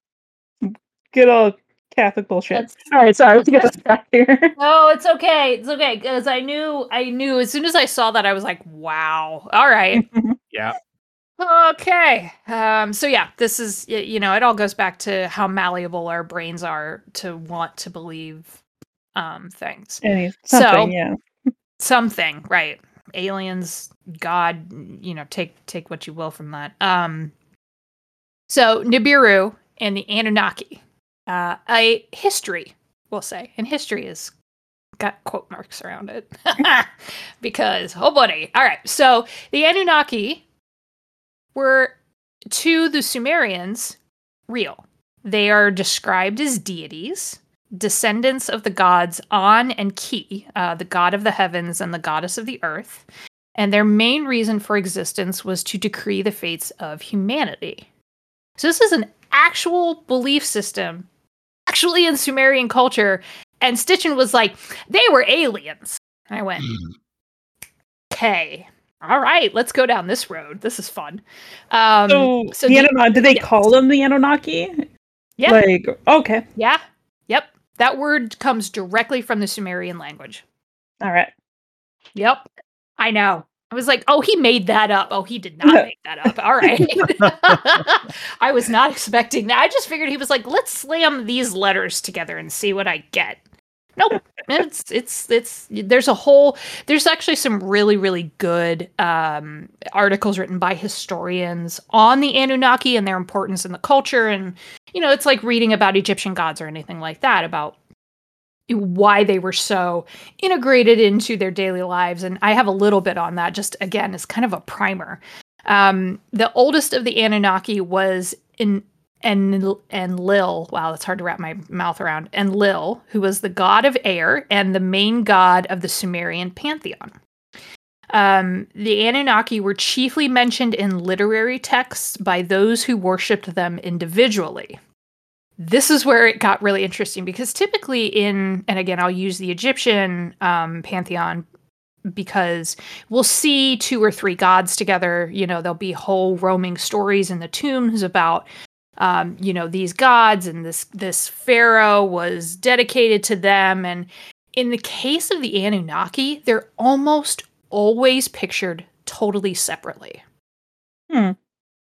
Speaker 1: Good old Catholic bullshit.
Speaker 3: That's-
Speaker 1: All right, sorry, let's get us back here.
Speaker 3: Oh, it's okay. It's okay because I knew I knew as soon as I saw that I was like, "Wow. All right.
Speaker 2: Yeah,
Speaker 3: Okay. Um so yeah, this is you know, it all goes back to how malleable our brains are to want to believe um things.
Speaker 1: Any
Speaker 3: So-
Speaker 1: yeah.
Speaker 3: Something, right. Aliens, God, you know, take take what you will from that. Um so Nibiru and the Anunnaki. Uh a history, we'll say. And history is got quote marks around it. because oh buddy. All right. So the Anunnaki were to the Sumerians real. They are described as deities, descendants of the gods An and Ki, uh, the god of the heavens and the goddess of the earth. And their main reason for existence was to decree the fates of humanity. So this is an actual belief system, actually in Sumerian culture. And Stitchin was like, they were aliens. I went, okay, all right, let's go down this road. This is fun. Um,
Speaker 1: So,
Speaker 3: so
Speaker 1: the
Speaker 3: the-
Speaker 1: Anunnaki, did they
Speaker 3: yes.
Speaker 1: call them the Anunnaki?
Speaker 3: Yeah.
Speaker 1: Like, okay,
Speaker 3: yeah, yep. That word comes directly from the Sumerian language.
Speaker 1: all right.
Speaker 3: Yep. I know. I was like, oh, he made that up. Oh, he did not make that up. All right. I was not expecting that. I just figured he was like, let's slam these letters together and see what I get. Nope. it's it's it's there's a whole there's actually some really really good um articles written by historians on the Anunnaki and their importance in the culture and you know it's like reading about Egyptian gods or anything like that about why they were so integrated into their daily lives. And I have a little bit on that, just again, as kind of a primer. Um, the oldest of the Anunnaki was in and Enlil. Wow, that's hard to wrap my mouth around. Enlil, who was the god of air and the main god of the Sumerian pantheon. Um, the Anunnaki were chiefly mentioned in literary texts by those who worshipped them individually this is where it got really interesting because typically in and again i'll use the egyptian um, pantheon because we'll see two or three gods together. You know there'll be whole roaming stories in the tombs about um, you know these gods and this this pharaoh was dedicated to them. And in the case of the anunnaki they're almost always pictured totally separately.
Speaker 1: Hmm.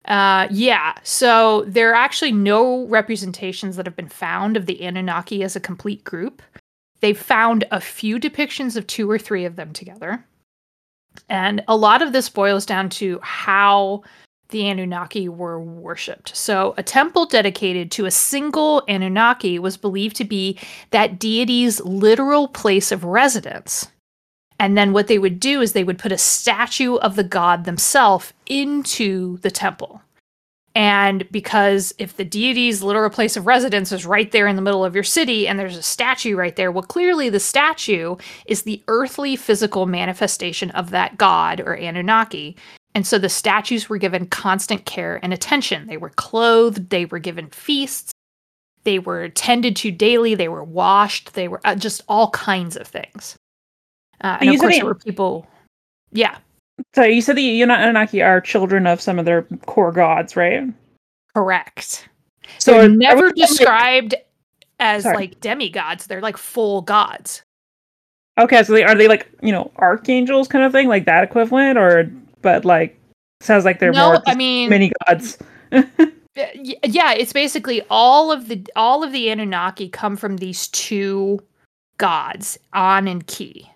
Speaker 3: Uh, yeah. So there are actually no representations that have been found of the Anunnaki as a complete group. They've found a few depictions of two or three of them together. And a lot of this boils down to how the Anunnaki were worshipped. So, a temple dedicated to a single Anunnaki was believed to be that deity's literal place of residence. And then what they would do is they would put a statue of the god themselves into the temple. And because if the deity's literal place of residence is right there in the middle of your city and there's a statue right there, well, clearly the statue is the earthly physical manifestation of that god or Anunnaki. And so the statues were given constant care and attention. They were clothed, they were given feasts, they were tended to daily, they were washed, they were uh, just all kinds of things. Uh, and
Speaker 1: You
Speaker 3: of course, there were people. Yeah,
Speaker 1: So you said the Anunnaki are children of some of their core gods, right?
Speaker 3: correct.
Speaker 1: So
Speaker 3: they're never
Speaker 1: we talking, like-
Speaker 3: described as
Speaker 1: Sorry.
Speaker 3: like demigods. They're like full gods.
Speaker 1: Okay, so they are they like you know archangels kind of thing, like that equivalent, or but like sounds like they're
Speaker 3: no,
Speaker 1: more
Speaker 3: I mean,
Speaker 1: many gods.
Speaker 3: uh, yeah, it's basically all of the all of the Anunnaki come from these two gods, An and Ki,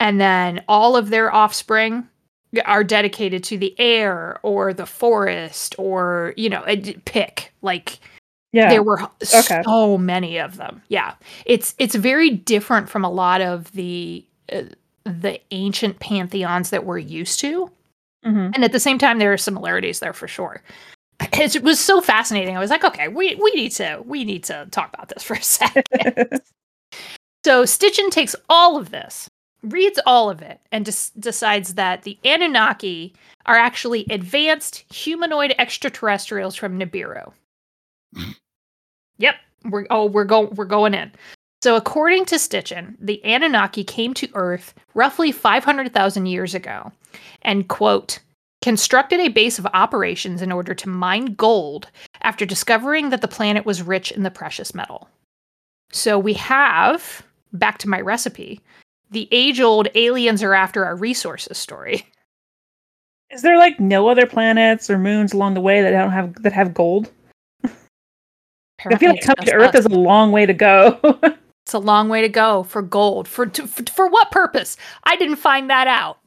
Speaker 3: and then all of their offspring are dedicated to the air or the forest or you know pick like
Speaker 1: yeah,
Speaker 3: there were
Speaker 1: Okay.
Speaker 3: so many of them yeah it's it's very different from a lot of the uh, the ancient pantheons that we're used to
Speaker 1: Mhm.
Speaker 3: and at the same time there are similarities there for sure it was so fascinating. I was like, okay, we we need to we need to talk about this for a second. so Stitchin takes all of this, reads all of it, and des- decides that the Anunnaki are actually advanced humanoid extraterrestrials from Nibiru. yep, we're oh we're going we're going in. So according to Stitchin, the Anunnaki came to Earth roughly 500,000 years ago and quote constructed a base of operations in order to mine gold after discovering that the planet was rich in the precious metal. So we have back to my recipe, the age-old aliens are after our resources story.
Speaker 1: Is there like no other planets or moons along the way that don't have that have gold? I feel like coming to Earth is a long way to go.
Speaker 3: it's a long way to go for gold. For, to, for for what purpose? I didn't find that out.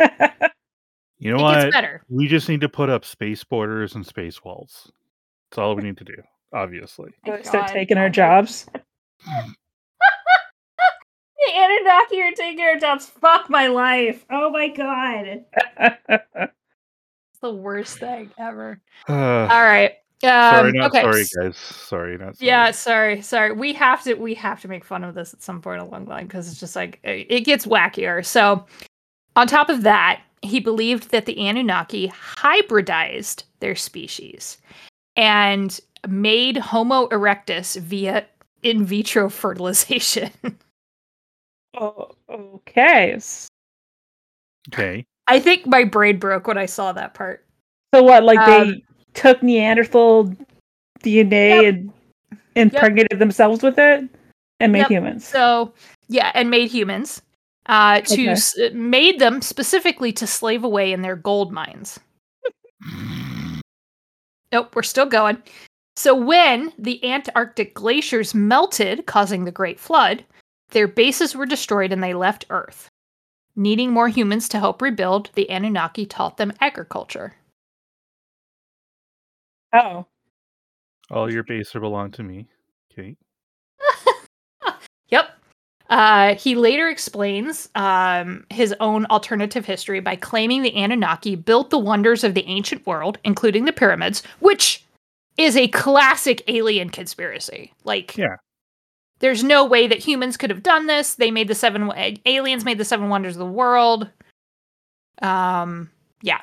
Speaker 2: You know
Speaker 3: it
Speaker 2: what?
Speaker 3: gets better.
Speaker 2: We just need to put up space borders and space walls. That's all we need to do, obviously.
Speaker 1: Start taking our jobs.
Speaker 3: The Anunnaki are taking our jobs. Fuck my life. Oh my god. It's the worst thing ever.
Speaker 2: Uh,
Speaker 3: All right. Um,
Speaker 2: sorry, not
Speaker 3: okay.
Speaker 2: sorry, guys. Sorry, not sorry.
Speaker 3: Yeah, sorry, sorry. We have to we have to make fun of this at some point along the line because it's just like it it gets wackier. So, on top of that, he believed that the Anunnaki hybridized their species and made Homo erectus via in vitro fertilization.
Speaker 1: Oh, okay.
Speaker 2: Okay.
Speaker 3: I think my brain broke when I saw that part.
Speaker 1: So what? Like
Speaker 3: Um,
Speaker 1: they took Neanderthal DNA
Speaker 3: Yep.
Speaker 1: and impregnated themselves with it and made
Speaker 3: Yep.
Speaker 1: humans.
Speaker 3: So yeah, and made humans uh, to
Speaker 1: Okay.
Speaker 3: s- made them specifically to slave away in their gold mines. Nope, we're still going. So when the Antarctic glaciers melted, causing the Great Flood, their bases were destroyed and they left Earth. Needing more humans to help rebuild, the Anunnaki taught them agriculture.
Speaker 1: oh.
Speaker 2: All your base are belong to me. Okay.
Speaker 3: Yep. Uh, he later explains um, his own alternative history by claiming the Anunnaki built the wonders of the ancient world, including the pyramids, which is a classic alien conspiracy. Like,
Speaker 2: Yeah.
Speaker 3: There's no way that humans could have done this. They made the seven aliens made the seven wonders of the world. Um, yeah.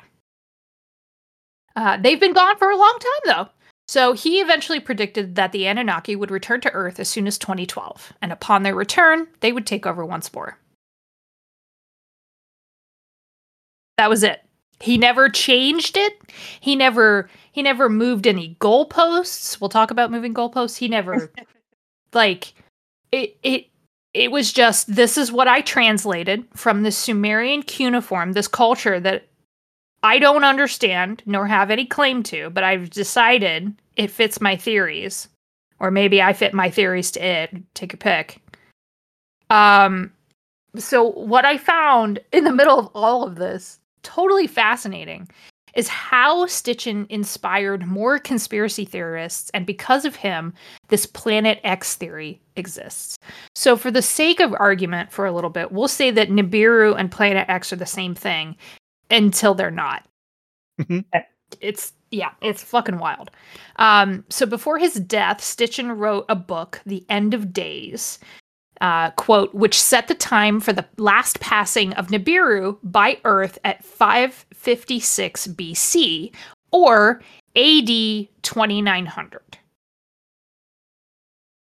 Speaker 3: Uh, they've been gone for a long time, though. So he eventually predicted that the Anunnaki would return to Earth as soon as 2012, and upon their return, they would take over once more. That was it. He never changed it. He never he never moved any goalposts. We'll talk about moving goalposts. He never like it it it was just this is what I translated from the Sumerian cuneiform, this culture that I don't understand nor have any claim to, but I've decided it fits my theories. Or maybe I fit my theories to it. Take a pick. Um so what I found in the middle of all of this, totally fascinating, is how Stitchin inspired more conspiracy theorists, and because of him, this Planet X theory exists. So, for the sake of argument for a little bit, we'll say that Nibiru and Planet X are the same thing until they're not.
Speaker 2: Mhm.
Speaker 3: it's yeah, it's fucking wild. Um, so before his death, Stitchin wrote a book, The End of Days, uh, quote, which set the time for the last passing of Nibiru by Earth at 556 BC or AD 2900.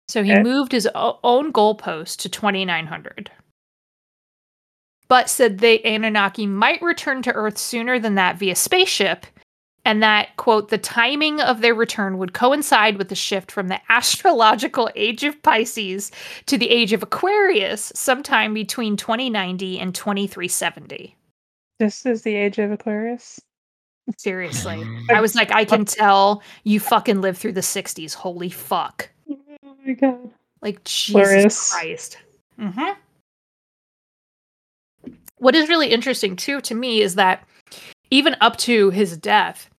Speaker 3: So he
Speaker 1: Okay.
Speaker 3: moved his o- own goalpost to 2900. But said the Anunnaki might return to Earth sooner than that via spaceship, and that, quote, the timing of their return would coincide with the shift from the astrological age of Pisces to the age of Aquarius sometime between 2090 and 2370.
Speaker 1: This is the age of Aquarius.
Speaker 3: Seriously. I was like, I can tell you fucking lived through the 60s. Holy fuck.
Speaker 1: My god.
Speaker 3: Like, Jesus. Christ. hmm What is really interesting, too, to me is that even up to his death,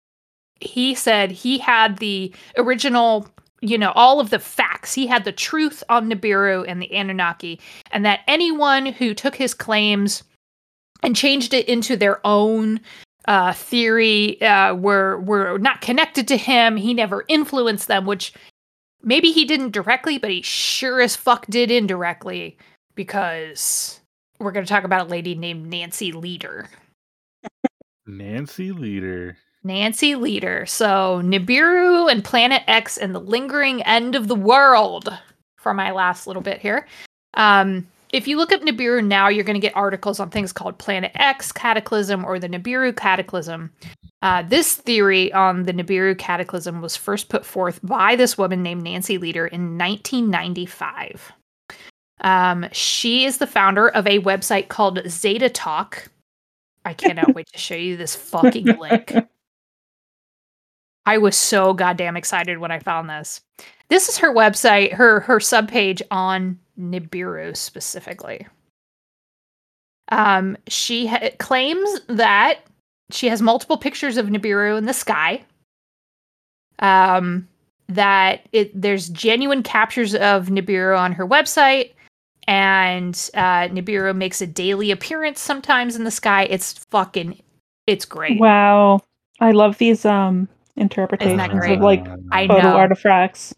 Speaker 3: he said he had the original, you know, all of the facts. He had the truth on Nibiru and the Anunnaki, and that anyone who took his claims and changed it into their own uh, theory uh, were were not connected to him. He never influenced them, which maybe he didn't directly, but he sure as fuck did indirectly because we're going to talk about a lady named Nancy Lieder.
Speaker 2: Nancy Lieder.
Speaker 3: Nancy Lieder. So Nibiru and Planet X and the lingering end of the world for my last little bit here. Um, if you look up Nibiru now, you're going to get articles on things called Planet X Cataclysm or the Nibiru Cataclysm. Uh, this theory on the Nibiru Cataclysm was first put forth by this woman named Nancy Lieder in 1995. Um, she is the founder of a website called ZetaTalk. I cannot wait to show you this fucking link. I was so goddamn excited when I found this. This is her website, her her subpage on Nibiru specifically. Um, she ha- claims that she has multiple pictures of Nibiru in the sky. Um, that it there's genuine captures of Nibiru on her website, and uh, Nibiru makes a daily appearance sometimes in the sky. It's fucking, it's great.
Speaker 1: Wow. I love these um interpretations of like
Speaker 3: I
Speaker 1: photo
Speaker 3: know.
Speaker 1: artifacts.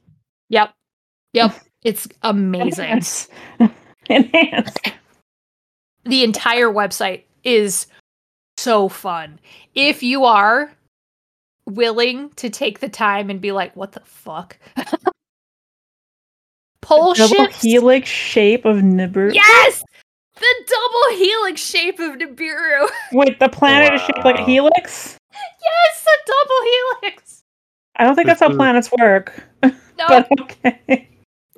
Speaker 3: Yep, yep, it's amazing.
Speaker 1: Enhance. Enhance.
Speaker 3: the entire website is so fun. If you are willing to take the time and be like, what the fuck? Pole
Speaker 1: Double
Speaker 3: shifts.
Speaker 1: helix shape of Nibiru.
Speaker 3: Yes! The double helix shape of Nibiru.
Speaker 1: Wait, the planet is shaped like a helix?
Speaker 3: Yes, the double helix.
Speaker 1: I don't think that's how planets work.
Speaker 3: No,
Speaker 1: But okay.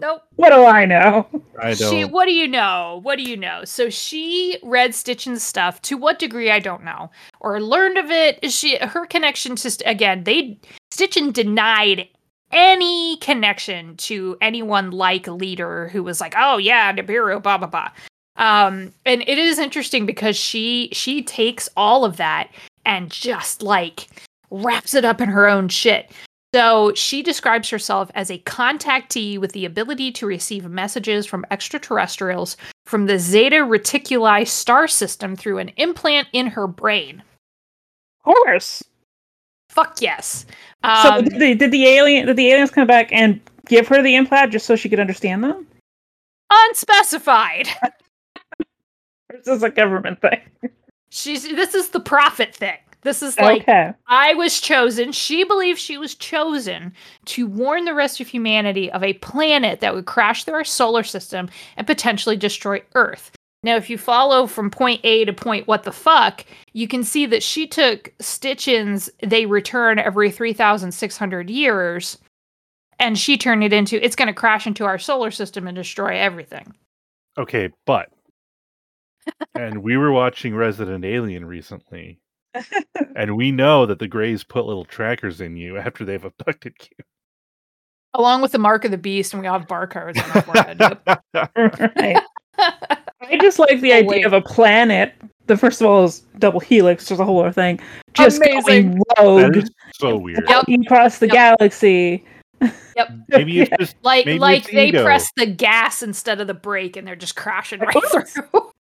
Speaker 3: nope.
Speaker 1: What do I know?
Speaker 2: I don't.
Speaker 3: She, what do you know? What do you know? So she read Stitchin's stuff. To what degree, I don't know. Or learned of it. She her connection to again, they Stitchin denied any connection to anyone like Lieder who was like, oh yeah, Nibiru, blah blah blah. Um, and it is interesting because she she takes all of that and just like wraps it up in her own shit. So she describes herself as a contactee with the ability to receive messages from extraterrestrials from the Zeta Reticuli star system through an implant in her brain.
Speaker 1: Of course.
Speaker 3: Fuck yes.
Speaker 1: so
Speaker 3: Um,
Speaker 1: did the, did the alien did the aliens come back and give her the implant just so she could understand them?
Speaker 3: unspecified.
Speaker 1: this is a government thing?
Speaker 3: She's this is the prophet thing. This is like
Speaker 1: okay.
Speaker 3: I was chosen. She believes she was chosen to warn the rest of humanity of a planet that would crash through our solar system and potentially destroy Earth. Now, if you follow from point A to point what the fuck, you can see that she took Stitchin's they return every 3,600 years and she turned it into it's going to crash into our solar system and destroy everything.
Speaker 2: Okay, but and we were watching Resident Alien recently, and we know that the Greys put little trackers in you after they've abducted you.
Speaker 3: Along with the mark of the beast, and we all have barcodes on our forehead. Yep.
Speaker 1: right. I just like the
Speaker 3: Oh,
Speaker 1: idea
Speaker 3: wait.
Speaker 1: of a planet. The first of all is double helix, there's a whole other thing. Just
Speaker 3: Amazing.
Speaker 1: going rogue
Speaker 2: is so weird.
Speaker 3: Yep.
Speaker 1: across the
Speaker 3: Yep.
Speaker 1: galaxy. Yep.
Speaker 2: Maybe it's just
Speaker 3: Like
Speaker 2: Maybe
Speaker 3: like
Speaker 2: it's
Speaker 3: they
Speaker 2: ego.
Speaker 3: press the gas instead of the brake and they're just crashing right through.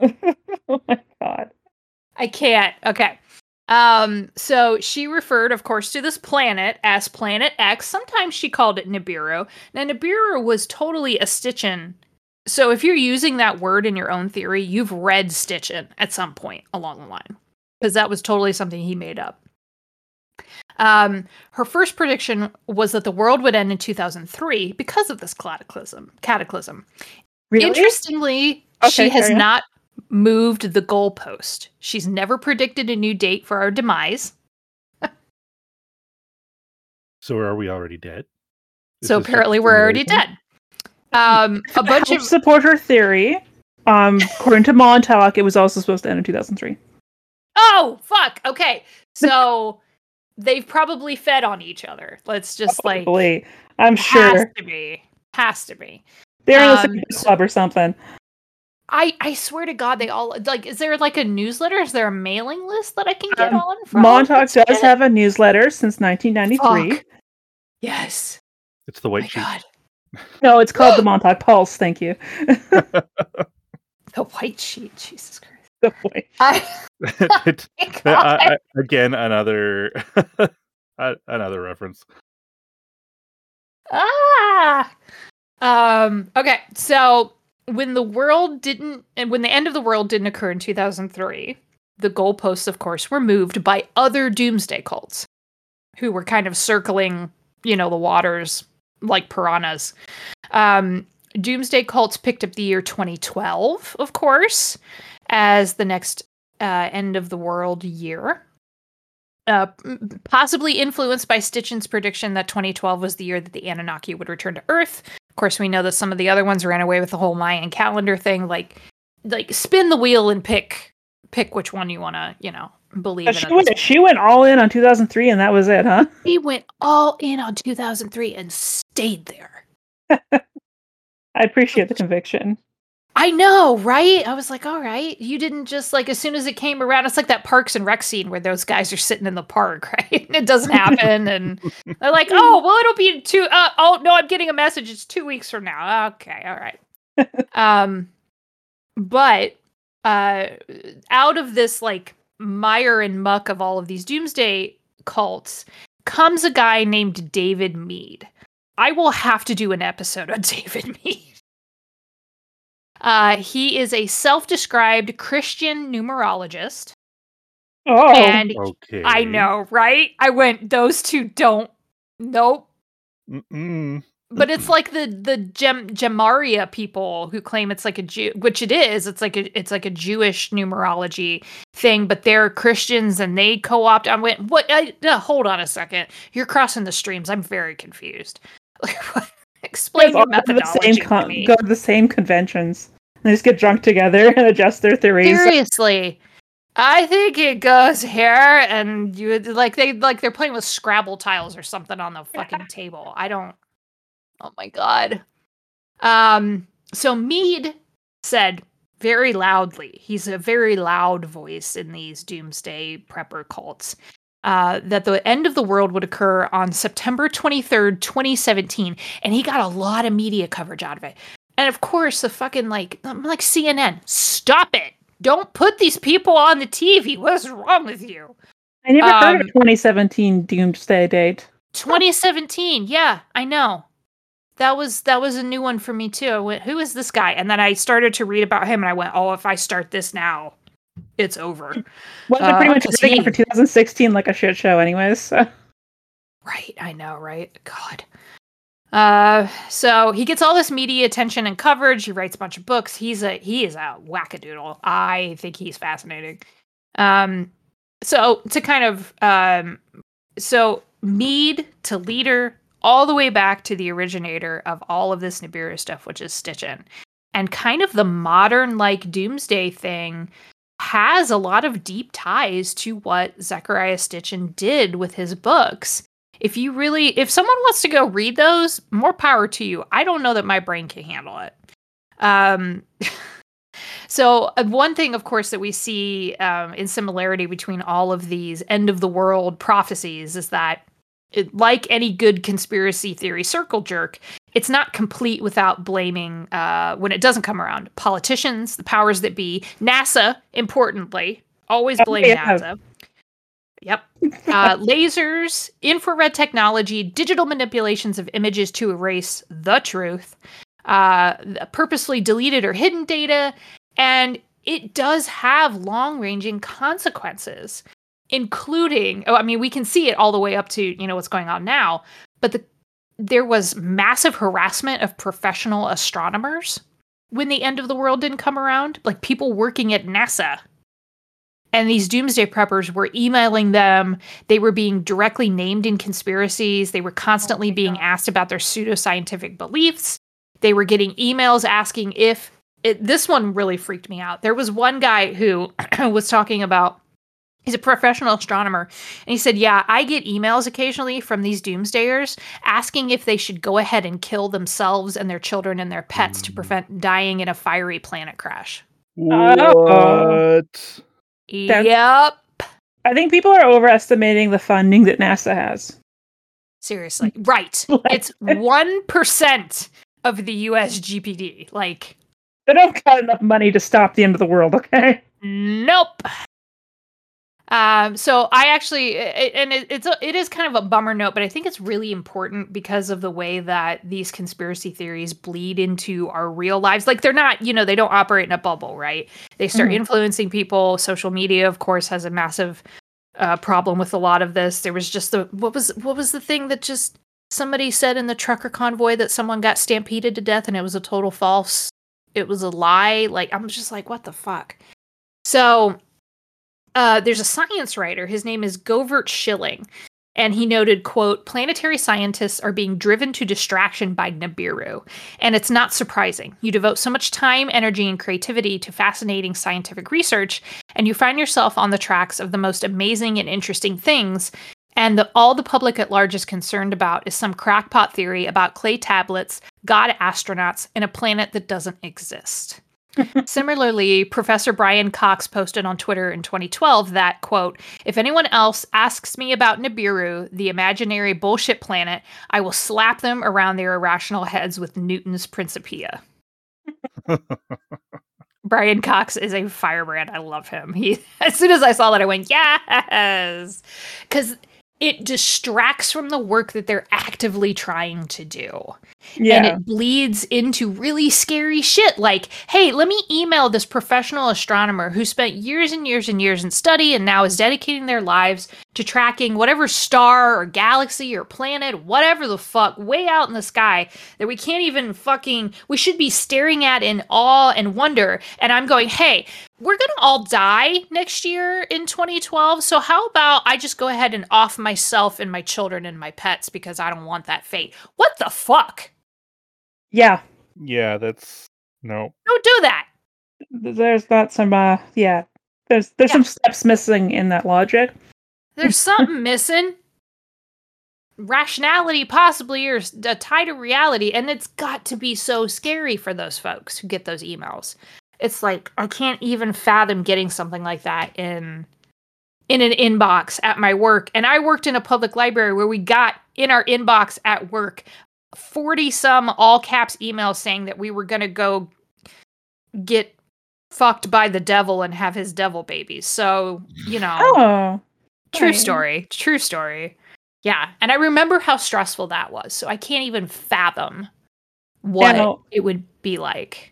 Speaker 1: oh my god.
Speaker 3: I can't. Okay. Um so she referred of course to this planet as Planet X. Sometimes she called it Nibiru. Now Nibiru was totally a Stitchin. So if you're using that word in your own theory, you've read Stitchin at some point along the line because that was totally something he made up. Um, her first prediction was that the world would end in 2003 because of this cataclysm. Cataclysm.
Speaker 1: Really?
Speaker 3: Interestingly,
Speaker 1: Okay,
Speaker 3: she has not moved the goalpost. She's never predicted a new date for our demise.
Speaker 2: so. Are we already dead? Is
Speaker 3: so apparently, we're already dead. Um, a bunch of
Speaker 1: support her theory. Um, according to Montauk, it was also supposed to end in 2003.
Speaker 3: oh fuck. Okay, so they've probably fed on each other. Let's just like
Speaker 1: I'm sure
Speaker 3: has
Speaker 1: sure
Speaker 3: to be has to be.
Speaker 1: they're in the
Speaker 3: um,
Speaker 1: club or something.
Speaker 3: I I swear to God, they all like. Is there like a newsletter? Is there a mailing list that I can get
Speaker 1: Um,
Speaker 3: on? from?
Speaker 1: Montauk does
Speaker 3: get it.
Speaker 1: have a newsletter since 1993.
Speaker 3: Fuck. Yes.
Speaker 2: It's the
Speaker 3: Oh
Speaker 2: white
Speaker 3: my
Speaker 2: sheet.
Speaker 3: God.
Speaker 1: No, it's called the Montauk Pulse. Thank you.
Speaker 3: The white sheet. Jesus Christ.
Speaker 1: the point.
Speaker 3: I,
Speaker 2: It-
Speaker 3: my
Speaker 2: I- I- again, another another reference.
Speaker 3: ah. Um. Okay. So when the world didn't, and when the end of the world didn't occur in 2003, the goalposts, of course, were moved by other doomsday cults, who were kind of circling, you know, the waters like piranhas. Um. Doomsday cults picked up the year 2012, of course, as the next uh, end of the world year. Uh, possibly influenced by Stitchin's prediction that 2012 was the year that the Anunnaki would return to Earth. Of course, we know that some of the other ones ran away with the whole Mayan calendar thing. Like, like spin the wheel and pick pick which one you want to, you know, believe.
Speaker 1: She went, she went all in on 2003, and that was it, huh?
Speaker 3: He went all in on 2003 and stayed there.
Speaker 1: I appreciate the conviction.
Speaker 3: I know, right? I was like, all right, you didn't just like as soon as it came around. It's like that Parks and Rec scene where those guys are sitting in the park, right? And it doesn't happen, and they're like, oh, well, it'll be two. Uh, oh no, I'm getting a message. It's two weeks from now. Okay, all right. um, but uh, out of this like mire and muck of all of these doomsday cults comes a guy named David Meade. I will have to do an episode on David Meade. Uh, he is a self-described Christian numerologist,
Speaker 1: Oh,
Speaker 3: and
Speaker 2: Okay.
Speaker 3: I know, right? I went; those two don't. Nope.
Speaker 2: Mm-mm.
Speaker 3: But it's like the the Gem Gematria people who claim it's like a Jew, which it is. It's like a it's like a Jewish numerology thing, but they're Christians and they co-opt. I went, what? I, uh, hold on a second. You're crossing the streams. I'm very confused. Like, what? Explain your
Speaker 1: to the
Speaker 3: methodology
Speaker 1: same con- go to the same conventions. And they just get drunk together and adjust their theories.
Speaker 3: Seriously. I think it goes here and you would- like they like they're playing with Scrabble tiles or something on the fucking table. I don't Oh my god. Um so Meade said very loudly. He's a very loud voice in these doomsday prepper cults. Uh, that the end of the world would occur on September 23rd, 2017. And he got a lot of media coverage out of it. And of course, the fucking like, I'm like CNN, stop it. Don't put these people on the TV. What's wrong with you?
Speaker 1: I never heard
Speaker 3: Um,
Speaker 1: of 2017 doomsday date.
Speaker 3: 2017. Yeah, I know. That was that was a new one for me too. I went, who is this guy? And then I started to read about him and I went, oh, if I start this now, it's over.
Speaker 1: Wasn't it pretty
Speaker 3: uh,
Speaker 1: much everything
Speaker 3: he-
Speaker 1: for 2016 like a shit show, anyways? So.
Speaker 3: Right, I know, right? God. Uh, so he gets all this media attention and coverage. He writes a bunch of books. He's a he is a wackadoodle. I think he's fascinating. Um, so to kind of um, so Meade to Lieder all the way back to the originator of all of this Nibiru stuff, which is Stitchin, and kind of the modern like doomsday thing has a lot of deep ties to what Zecharia Stitchin did with his books. If you really if someone wants to go read those more power to you. I don't know that my brain can handle it. Um so uh, one thing of course that we see um, in similarity between all of these end of the world prophecies is that it, like any good conspiracy theory circle jerk it's not complete without blaming uh, when it doesn't come around politicians the powers that be nasa importantly always
Speaker 1: Oh,
Speaker 3: blame
Speaker 1: yeah.
Speaker 3: nasa Yep. Uh, lasers, infrared technology, digital manipulations of images to erase the truth, uh, purposely deleted or hidden data, and it does have long ranging consequences, including, oh, I mean, we can see it all the way up to, you know, what's going on now, but the, there was massive harassment of professional astronomers when the end of the world didn't come around, like people working at NASA. And these doomsday preppers were emailing them. They were being directly named in conspiracies. They were constantly oh being asked about their pseudoscientific beliefs. They were getting emails asking if it, this one really freaked me out. There was one guy who was talking about he's a professional astronomer and he said yeah i get emails occasionally from these doomsdayers asking if they should go ahead and kill themselves and their children and their pets to prevent dying in a fiery planet crash.
Speaker 2: What?
Speaker 3: yep
Speaker 1: I think people are overestimating the funding that NASA has.
Speaker 3: Seriously. Right. It's 1% of the US GPD. Like,
Speaker 1: They don't got enough money to stop the end of the world, okay?
Speaker 3: Nope. Um, so I actually, and it, it's a, it is kind of a bummer note, but I think it's really important because of the way that these conspiracy theories bleed into our real lives. Like they're not, you know, they don't operate in a bubble, right? They start
Speaker 1: Mhm.
Speaker 3: influencing people. Social media, of course, has a massive uh, problem with a lot of this. There was just the what was what was the thing that just somebody said in the trucker convoy that someone got stampeded to death and it was a total false. It was a lie. Like I'm just like, what the fuck. So uh, there's a science writer. His name is Govert Schilling. And he noted, quote, planetary scientists are being driven to distraction by Nibiru. And it's not surprising. You devote so much time, energy, and creativity to fascinating scientific research, and you find yourself on the tracks of the most amazing and interesting things. And the, all the public at large is concerned about is some crackpot theory about clay tablets, god astronauts, and a planet that doesn't exist. Similarly, Professor Brian Cox posted on Twitter in 2012 that, quote, if anyone else asks me about Nibiru, the imaginary bullshit planet, I will slap them around their irrational heads with Newton's Principia. Brian Cox is a firebrand. I love him. He as soon as I saw that, I went, yes. Because it distracts from the work that they're actively trying to do. And it bleeds into really scary shit like hey let me email this professional astronomer who spent years and years and years in study and now is dedicating their lives to tracking whatever star or galaxy or planet whatever the fuck way out in the sky that we can't even fucking we should be staring at in awe and wonder and i'm going hey we're gonna all die next year in 2012 so how about i just go ahead and off myself and my children and my pets because i don't want that fate what the fuck
Speaker 1: yeah.
Speaker 2: yeah, that's no.
Speaker 3: don't do that
Speaker 1: There's not some uh yeah. There's there's
Speaker 3: Yeah.
Speaker 1: some steps missing in that logic.
Speaker 3: There's something missing. Rationality, possibly, or a tie to reality, and it's got to be so scary for those folks who get those emails. It's like I can't even fathom getting something like that in in an inbox at my work. And I worked in a public library where we got in our inbox at work 40 some all caps emails saying that we were going to go get fucked by the devil and have his devil babies. So, you know.
Speaker 1: Oh.
Speaker 3: True
Speaker 1: Right.
Speaker 3: story. True story. Yeah. And I remember how stressful that was. So I can't even fathom what
Speaker 1: Now-
Speaker 3: it would be like.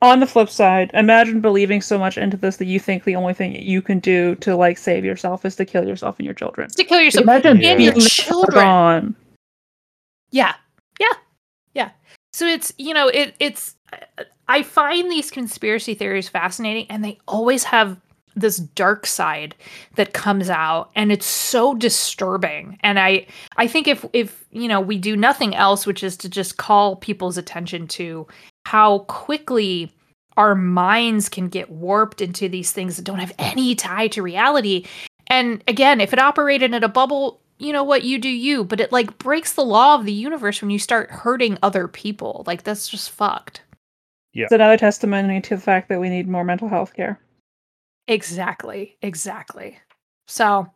Speaker 1: On the flip side, imagine believing so much into this that you think the only thing you can do to like save yourself is to kill yourself and your children.
Speaker 3: To kill yourself
Speaker 1: Imagine
Speaker 2: Yeah.
Speaker 3: and your
Speaker 1: being
Speaker 3: children.
Speaker 1: gone.
Speaker 3: Yeah. Yeah. Yeah. So it's, you know, it it's I find these conspiracy theories fascinating and they always have this dark side that comes out and it's so disturbing. And I I think if if, you know, we do nothing else which is to just call people's attention to how quickly our minds can get warped into these things that don't have any tie to reality. And again, if it operated in a bubble, you know what, you do you, but it like breaks the law of the universe when you start hurting other people. Like that's just fucked. Yeah.
Speaker 1: It's another testimony to the fact that we need more mental health care.
Speaker 3: Exactly. Exactly. So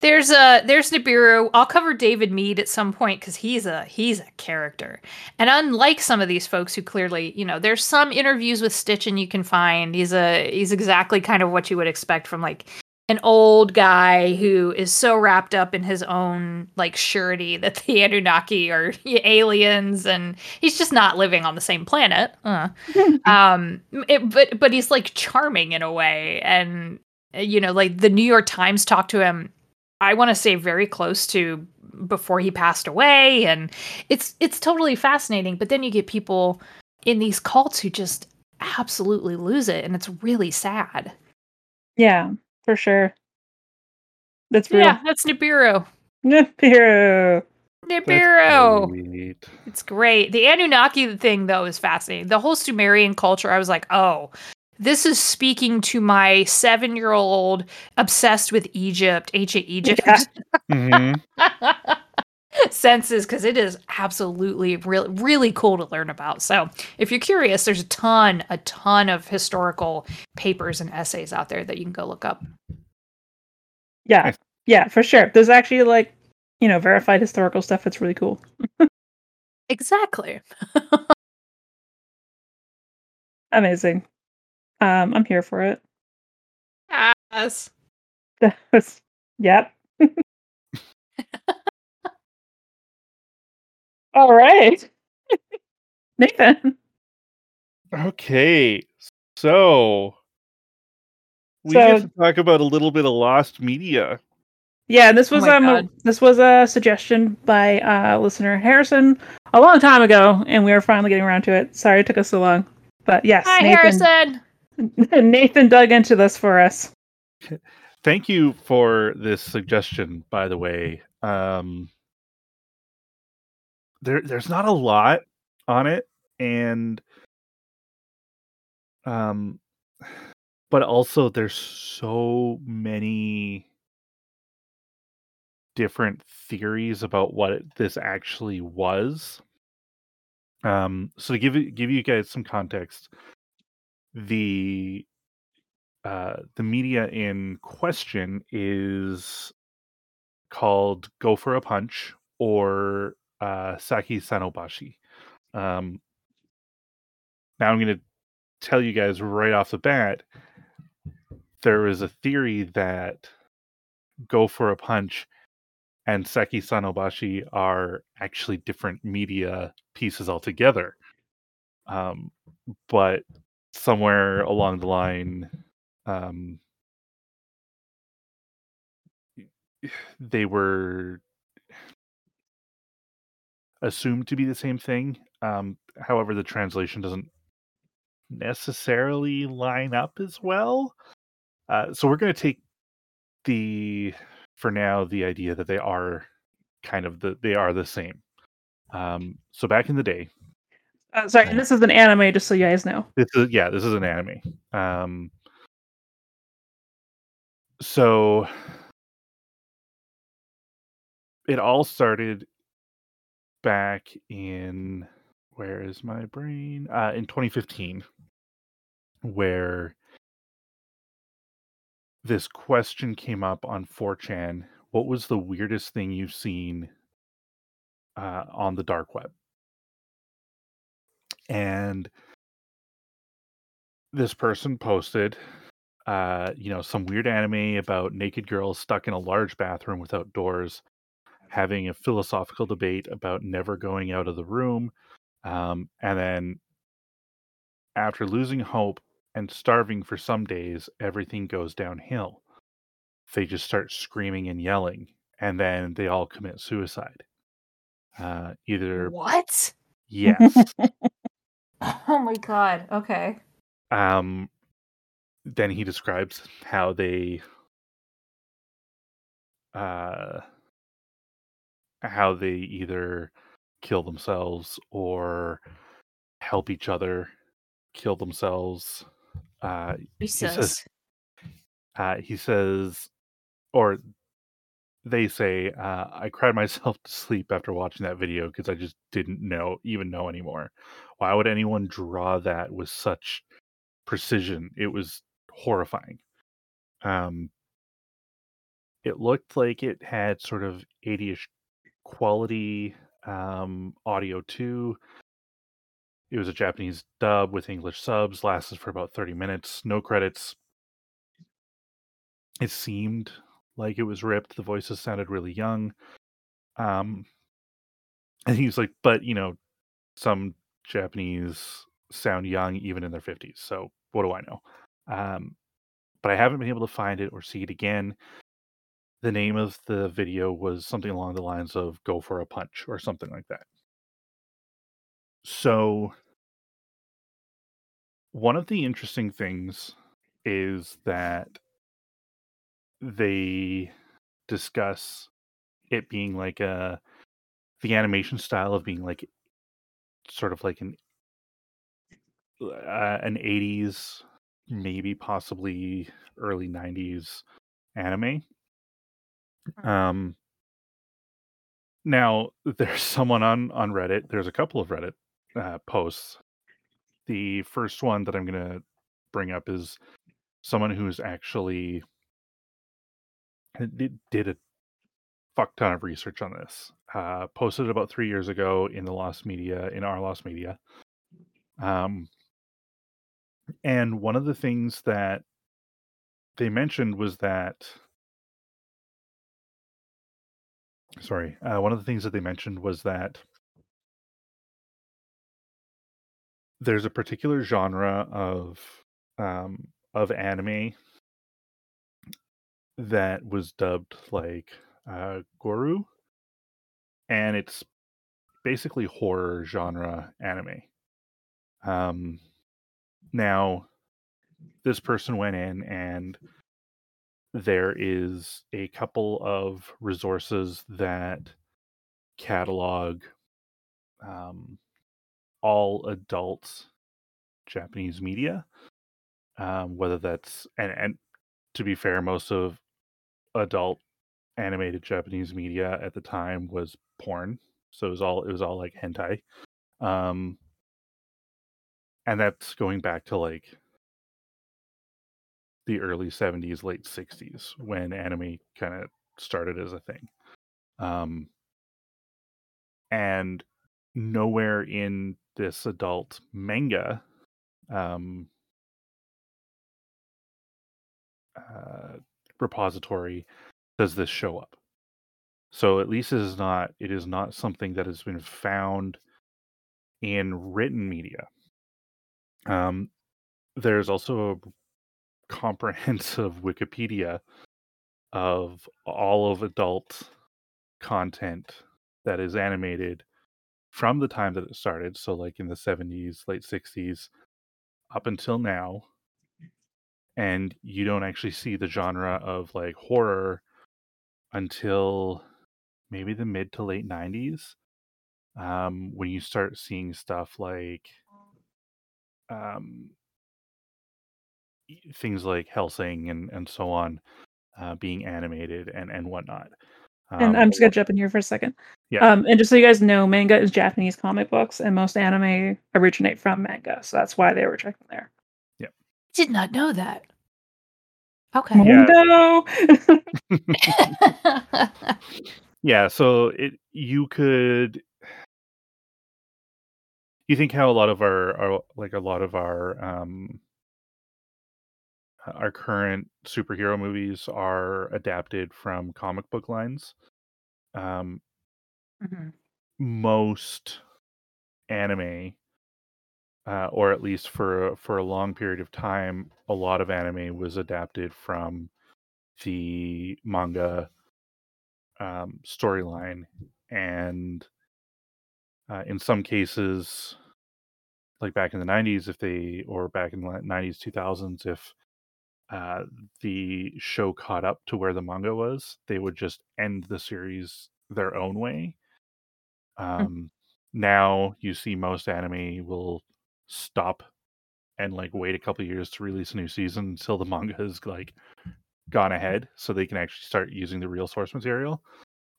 Speaker 3: there's a there's Nibiru. I'll cover David Meade at some point because he's a he's a character. And unlike some of these folks who clearly, you know, there's some interviews with Stitch and you can find he's a he's exactly kind of what you would expect from like an old guy who is so wrapped up in his own like surety that the Anunnaki are aliens and he's just not living on the same planet. Uh. Um it, but but he's like charming in a way. And you know like the new york times talked to him i want to say very close to before he passed away. And it's it's totally fascinating but then you get people in these cults who just absolutely lose it and it's really sad.
Speaker 1: Yeah, for sure. That's real.
Speaker 3: yeah that's nibiru
Speaker 1: Nibiru.
Speaker 2: That's
Speaker 3: nibiru
Speaker 2: great.
Speaker 3: It's great. The Anunnaki thing, though, is fascinating. The whole Sumerian culture, I was like, oh, this is speaking to my seven year old obsessed with Egypt, ancient Egypt
Speaker 1: Yeah.
Speaker 2: Mhm.
Speaker 3: senses, because it is absolutely really, really cool to learn about. So if you're curious, there's a ton, a ton of historical papers and essays out there that you can go look up.
Speaker 1: Yeah. Yeah, for sure. There's actually like, you know, verified historical stuff that's really cool.
Speaker 3: Exactly.
Speaker 1: Amazing. Um, I'm here for it.
Speaker 3: Yes.
Speaker 1: That was, yep. All right. Nathan.
Speaker 2: Okay, so we
Speaker 1: So-
Speaker 2: get to talk about a little bit of lost media.
Speaker 1: Yeah, this
Speaker 3: Oh
Speaker 1: was
Speaker 3: my
Speaker 1: um a,
Speaker 3: God.
Speaker 1: this was a suggestion by uh listener Harrison a long time ago, and we are finally getting around to it. Sorry it took us so long. But yes,
Speaker 3: Hi,
Speaker 1: Nathan,
Speaker 3: Harrison.
Speaker 1: Nathan dug into this for us.
Speaker 2: Thank you for this suggestion, by the way. Um, there, there's not a lot on it, and um, but also there's so many different theories about what it, this actually was. Um, so to give give you guys some context, the uh, the media in question is called Go for a Punch or uh, Saki Sanobashi. Um, now I'm going to tell you guys right off the bat there is a theory that Go for a Punch and Saki Sanobashi are actually different media pieces altogether. Um, but somewhere along the line, um, they were assumed to be the same thing. Um, however, the translation doesn't necessarily line up as well. Uh, so we're going to take the, for now, the idea that they are kind of the they are the same. Um, so back in the day,
Speaker 1: Uh, sorry, and this is an anime, just so you guys know.
Speaker 2: this is yeah, this is an anime. Um, so it all started back in where is my brain? Uh, in 2015, where this question came up on 4chan. What was the weirdest thing you've seen uh, on the dark web? And this person posted, uh, you know, some weird anime about naked girls stuck in a large bathroom without doors, having a philosophical debate about never going out of the room. Um, and then after losing hope and starving for some days, everything goes downhill. They just start screaming and yelling, and then they all commit suicide. Uh, either
Speaker 3: What?
Speaker 2: yes,
Speaker 3: Oh my god. Okay.
Speaker 2: um, then he describes how they uh, how they either kill themselves or help each other kill themselves. Uh, says-
Speaker 3: Jesus.
Speaker 2: uh, he says, or they say, uh, I cried myself to sleep after watching that video because I just didn't know, even know anymore. Why would anyone draw that with such precision? It was horrifying. Um, it looked like it had sort of 80ish quality um, audio too. It was a Japanese dub with English subs, lasted for about 30 minutes, no credits. It seemed like it was ripped. The voices sounded really young. Um, and he was like, but you know, some Japanese sound young even in their 50s. So what do I know? Um, but I haven't been able to find it or see it again. The name of the video was something along the lines of Go for a Punch or something like that. So, one of the interesting things is that they discuss it being like a the animation style of being like sort of like an uh, an 80s maybe possibly early 90s anime um now there's someone on on reddit there's a couple of reddit uh, posts. The first one that i'm going to bring up is someone who's actually did, did a fuck ton of research on this uh posted about three years ago in the lost media in our lost media. Um and one of the things that they mentioned was that sorry, uh, one of the things that they mentioned was that there's a particular genre of um, of anime that was dubbed like uh, Goru, and it's basically horror genre anime. Um, now, this person went in and there is a couple of resources that catalog um, all adult Japanese media, um, whether that's and and to be fair, most of adult animated Japanese media at the time was porn, so it was all it was all like hentai, um, and that's going back to like the early 70s late 60s when anime kind of started as a thing. Um and nowhere in this adult manga um uh, repository does this show up. So at least it is not it is not something that has been found in written media. Um there's also a comprehensive wikipedia of all of adult content that is animated from the time that it started so like in the 70s late 60s up until now and you don't actually see the genre of like horror until maybe the mid to late 90s um, when you start seeing stuff like um, things like Hellsing and, and so on uh, being animated and, and whatnot.
Speaker 1: And
Speaker 2: Um,
Speaker 1: I'm just gonna jump in here for a second.
Speaker 2: Yeah.
Speaker 1: Um, and just so you guys know, manga is Japanese comic books, and most anime originate from manga, so that's why they were checking there. Yeah.
Speaker 3: Did not know that. Okay.
Speaker 2: Yeah.
Speaker 1: Mundo!
Speaker 2: yeah, so it you could you think how a lot of our, our like a lot of our um our current superhero movies are adapted from comic book lines um
Speaker 3: Mhm.
Speaker 2: most anime uh, or at least for a- for a long period of time a lot of anime was adapted from the manga um, storyline and uh, in some cases like back in the 90s if they or back in the 90s 2000s if uh, the show caught up to where the manga was they would just end the series their own way. Um, now you see most anime will stop and like wait a couple years to release a new season until the manga has like gone ahead so they can actually start using the real source material.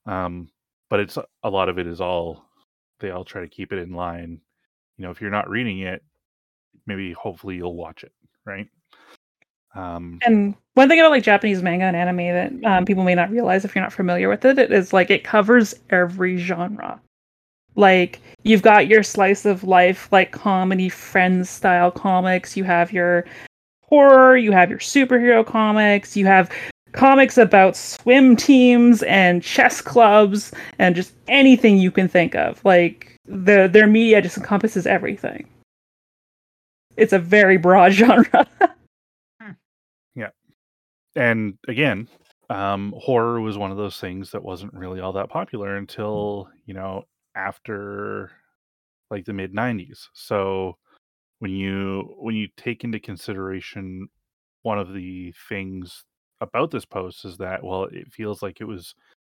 Speaker 2: Um, but it's a lot of it is all they all try to keep it in line. You know if you're not reading it maybe hopefully you'll watch it right um
Speaker 1: And one thing about like Japanese manga and anime that um, people may not realize if you're not familiar with it, it is like it covers every genre. Like you've got your slice of life, like comedy, friends style comics. You have your horror. You have your superhero comics. You have comics about swim teams and chess clubs and just anything you can think of. Like the their media just encompasses everything. It's a very broad genre.
Speaker 2: And again um horror was one of those things that wasn't really all that popular until you know after like the mid 90s so when you when you take into consideration one of the things about this post is that well it feels like it was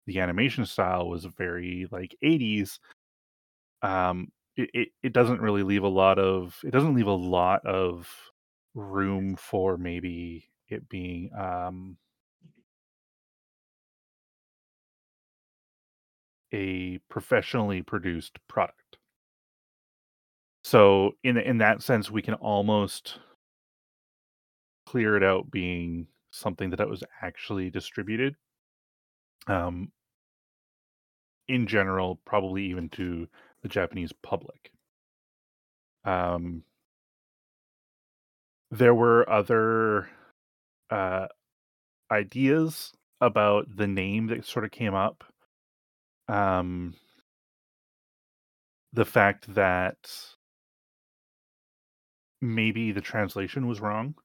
Speaker 2: the animation style was very like 80s um it, it, it doesn't really leave a lot of it doesn't leave a lot of room for maybe it being um a professionally produced product. So in in that sense, we can almost clear it out being something that was actually distributed. Um, in general, probably even to the Japanese public. Um, there were other uh, ideas about the name that sort of came up. Um, the fact that maybe the translation was wrong.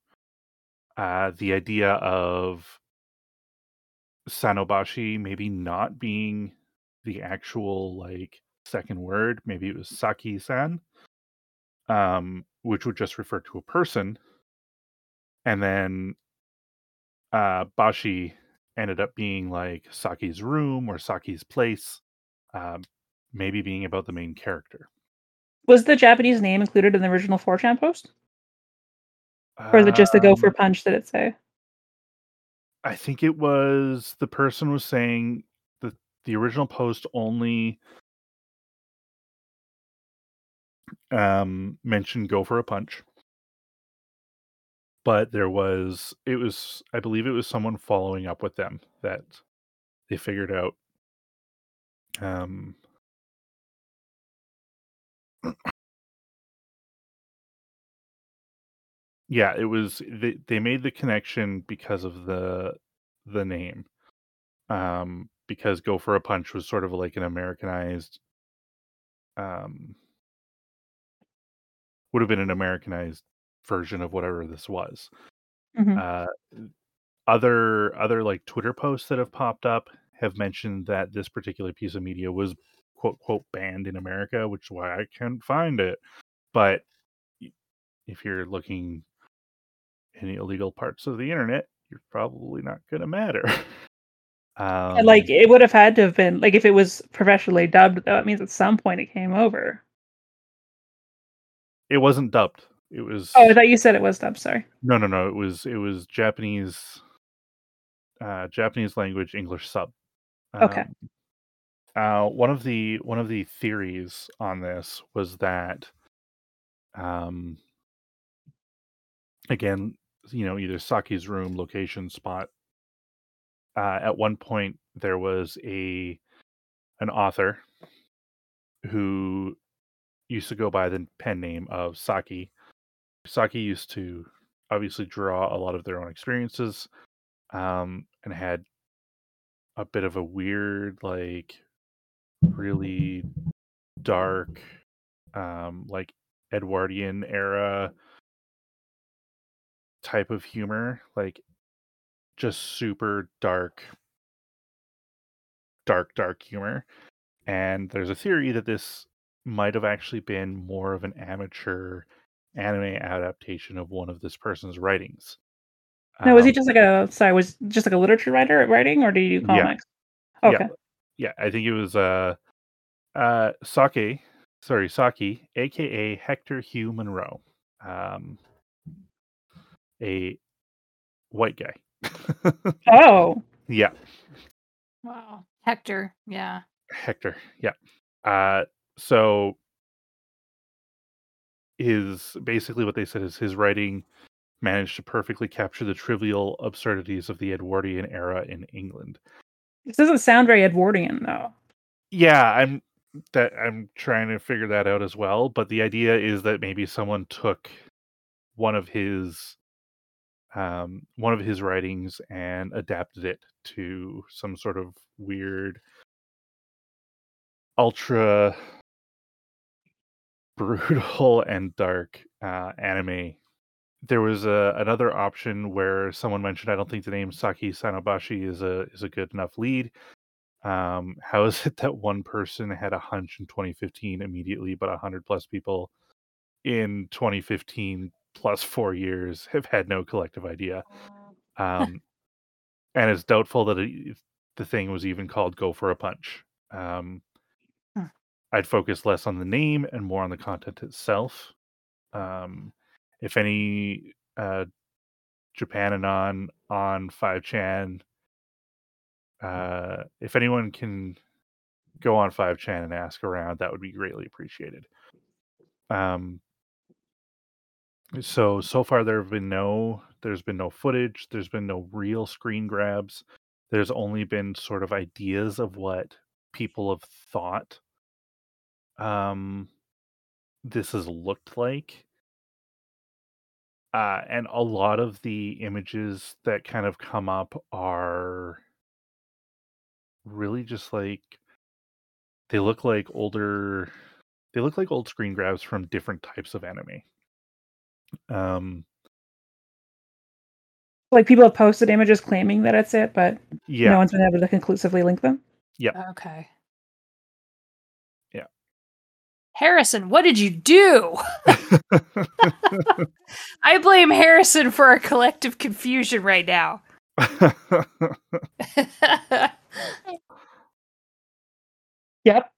Speaker 2: Uh, the idea of Sanobashi maybe not being the actual like second word, maybe it was Saki-san, um, which would just refer to a person, and then uh, Bashi ended up being like Saki's room or Saki's place, um, maybe being about the main character.
Speaker 1: Was the Japanese name included in the original 4chan post? Or is it just a go for
Speaker 2: Um,
Speaker 1: punch did it say?
Speaker 2: I think it was the person was saying that the original post only um, mentioned go for a punch. But there was, it was, I believe it was someone following up with them that they figured out. Um, yeah, it was, they, they made the connection because of the, the name. Um, because go for a punch was sort of like an Americanized, um, would have been an Americanized version of whatever this was.
Speaker 1: Mhm.
Speaker 2: Uh, other other like Twitter posts that have popped up have mentioned that this particular piece of media was quote quote banned in America, which is why I can't find it. But if you're looking in the illegal parts of the internet, you're probably not going to matter. um,
Speaker 1: like it would have had to have been like if it was professionally dubbed, though it means at some point it came over.
Speaker 2: it wasn't dubbed. It was
Speaker 1: Oh, I thought you said it was dubbed. Sorry.
Speaker 2: no, no, no. It was it was Japanese, uh, Japanese language English sub.
Speaker 1: Okay.
Speaker 2: Um, uh, one of the one of the theories on this was that, um, again, you know, either Saki's room, location, spot. Uh, at one point, there was a an author who used to go by the pen name of Saki. Saki used to obviously draw a lot of their own experiences, um, and had a bit of a weird, like, really dark, um, like Edwardian era type of humor, like just super dark, dark, dark humor. And there's a theory that this might have actually been more of an amateur anime adaptation of one of this person's writings.
Speaker 1: No, was he
Speaker 2: Um,
Speaker 1: just like a sorry? Was just like a literature writer at writing, or do you do comics?
Speaker 2: Yeah.
Speaker 1: Okay.
Speaker 2: yeah, I think it was uh uh Sake, sorry, Saki, aka Hector Hugh Munro. Um a white guy.
Speaker 1: Oh,
Speaker 2: yeah,
Speaker 3: Wow. Hector. Yeah.
Speaker 2: Hector. Yeah. Uh so his basically what they said is his writing managed to perfectly capture the trivial absurdities of the Edwardian era in England.
Speaker 1: this doesn't sound very Edwardian though.
Speaker 2: Yeah, I'm that I'm trying to figure that out as well, but the idea is that maybe someone took one of his um one of his writings and adapted it to some sort of weird ultra brutal and dark uh anime. There was a, another option where someone mentioned I don't think the name Saki Sanobashi is a is a good enough lead. Um, how is it that one person had a hunch in 2015 immediately, but 100 plus people in 2015 plus four years have had no collective idea? Um, and it's doubtful that it, the thing was even called "Go for a Punch." Um. I'd focus less on the name and more on the content itself. Um, if any uh, Japan and on on 5chan uh, if anyone can go on 5chan and ask around, that would be greatly appreciated. Um, so so far there have been no there's been no footage, there's been no real screen grabs. There's only been sort of ideas of what people have thought um this has looked like. Uh, and a lot of the images that kind of come up are really just like they look like older they look like old screen grabs from different types of anime. Um
Speaker 1: Like people have posted images claiming that it's it, but
Speaker 2: yeah.
Speaker 1: no one's been able to conclusively link them.
Speaker 2: Yeah okay.
Speaker 3: Harrison, what did you do? I blame Harrison for our collective confusion right now.
Speaker 1: Yep.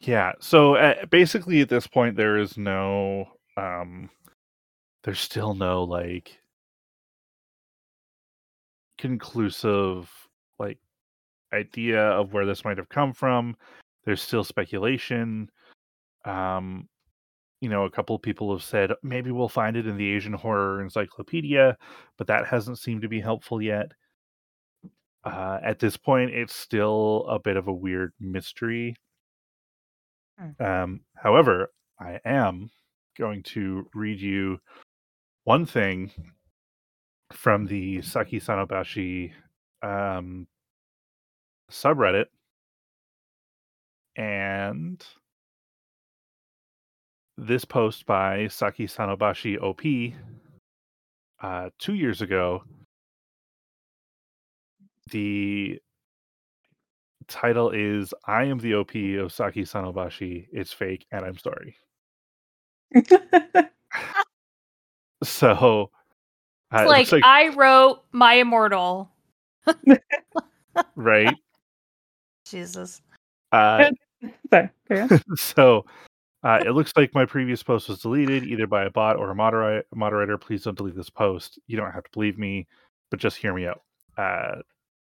Speaker 2: yeah. So uh, basically at this point there is no um there's still no like conclusive like idea of where this might have come from. There's still speculation. Um, you know, a couple of people have said maybe we'll find it in the Asian Horror Encyclopedia, but that hasn't seemed to be helpful yet. Uh, at this point, it's still a bit of a weird mystery. Um, however, I am going to read you one thing from the Saki Sanobashi um, subreddit. And this post by Saki Sanobashi OP uh, two years ago, the title is I am the OP of Saki Sanobashi. It's fake and I'm sorry. So, uh,
Speaker 3: like,
Speaker 2: like
Speaker 3: I wrote My Immortal.
Speaker 2: right.
Speaker 3: Jesus.
Speaker 2: Uh,
Speaker 1: Sorry.
Speaker 2: so uh, it looks like my previous post was deleted either by a bot or a moderator. Moderator, please don't delete this post. You don't have to believe me, but just hear me out. Uh,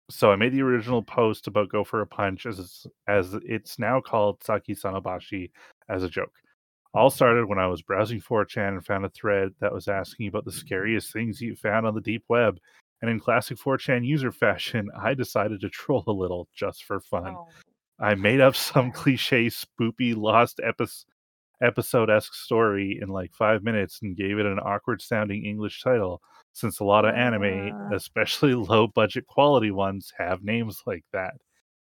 Speaker 2: so I made the original post about Go for a Punch as it's, as it's now called Saki Sanobashi as a joke. All started when I was browsing 4chan and found a thread that was asking about the scariest things you found on the deep web. And in classic 4chan user fashion, I decided to troll a little just for fun.
Speaker 3: Oh.
Speaker 2: I made up some cliche, spoopy, lost episode episode esque story in like five minutes and gave it an awkward sounding English title. Since a lot of anime,
Speaker 3: Uh.
Speaker 2: especially low budget quality ones, have names like that.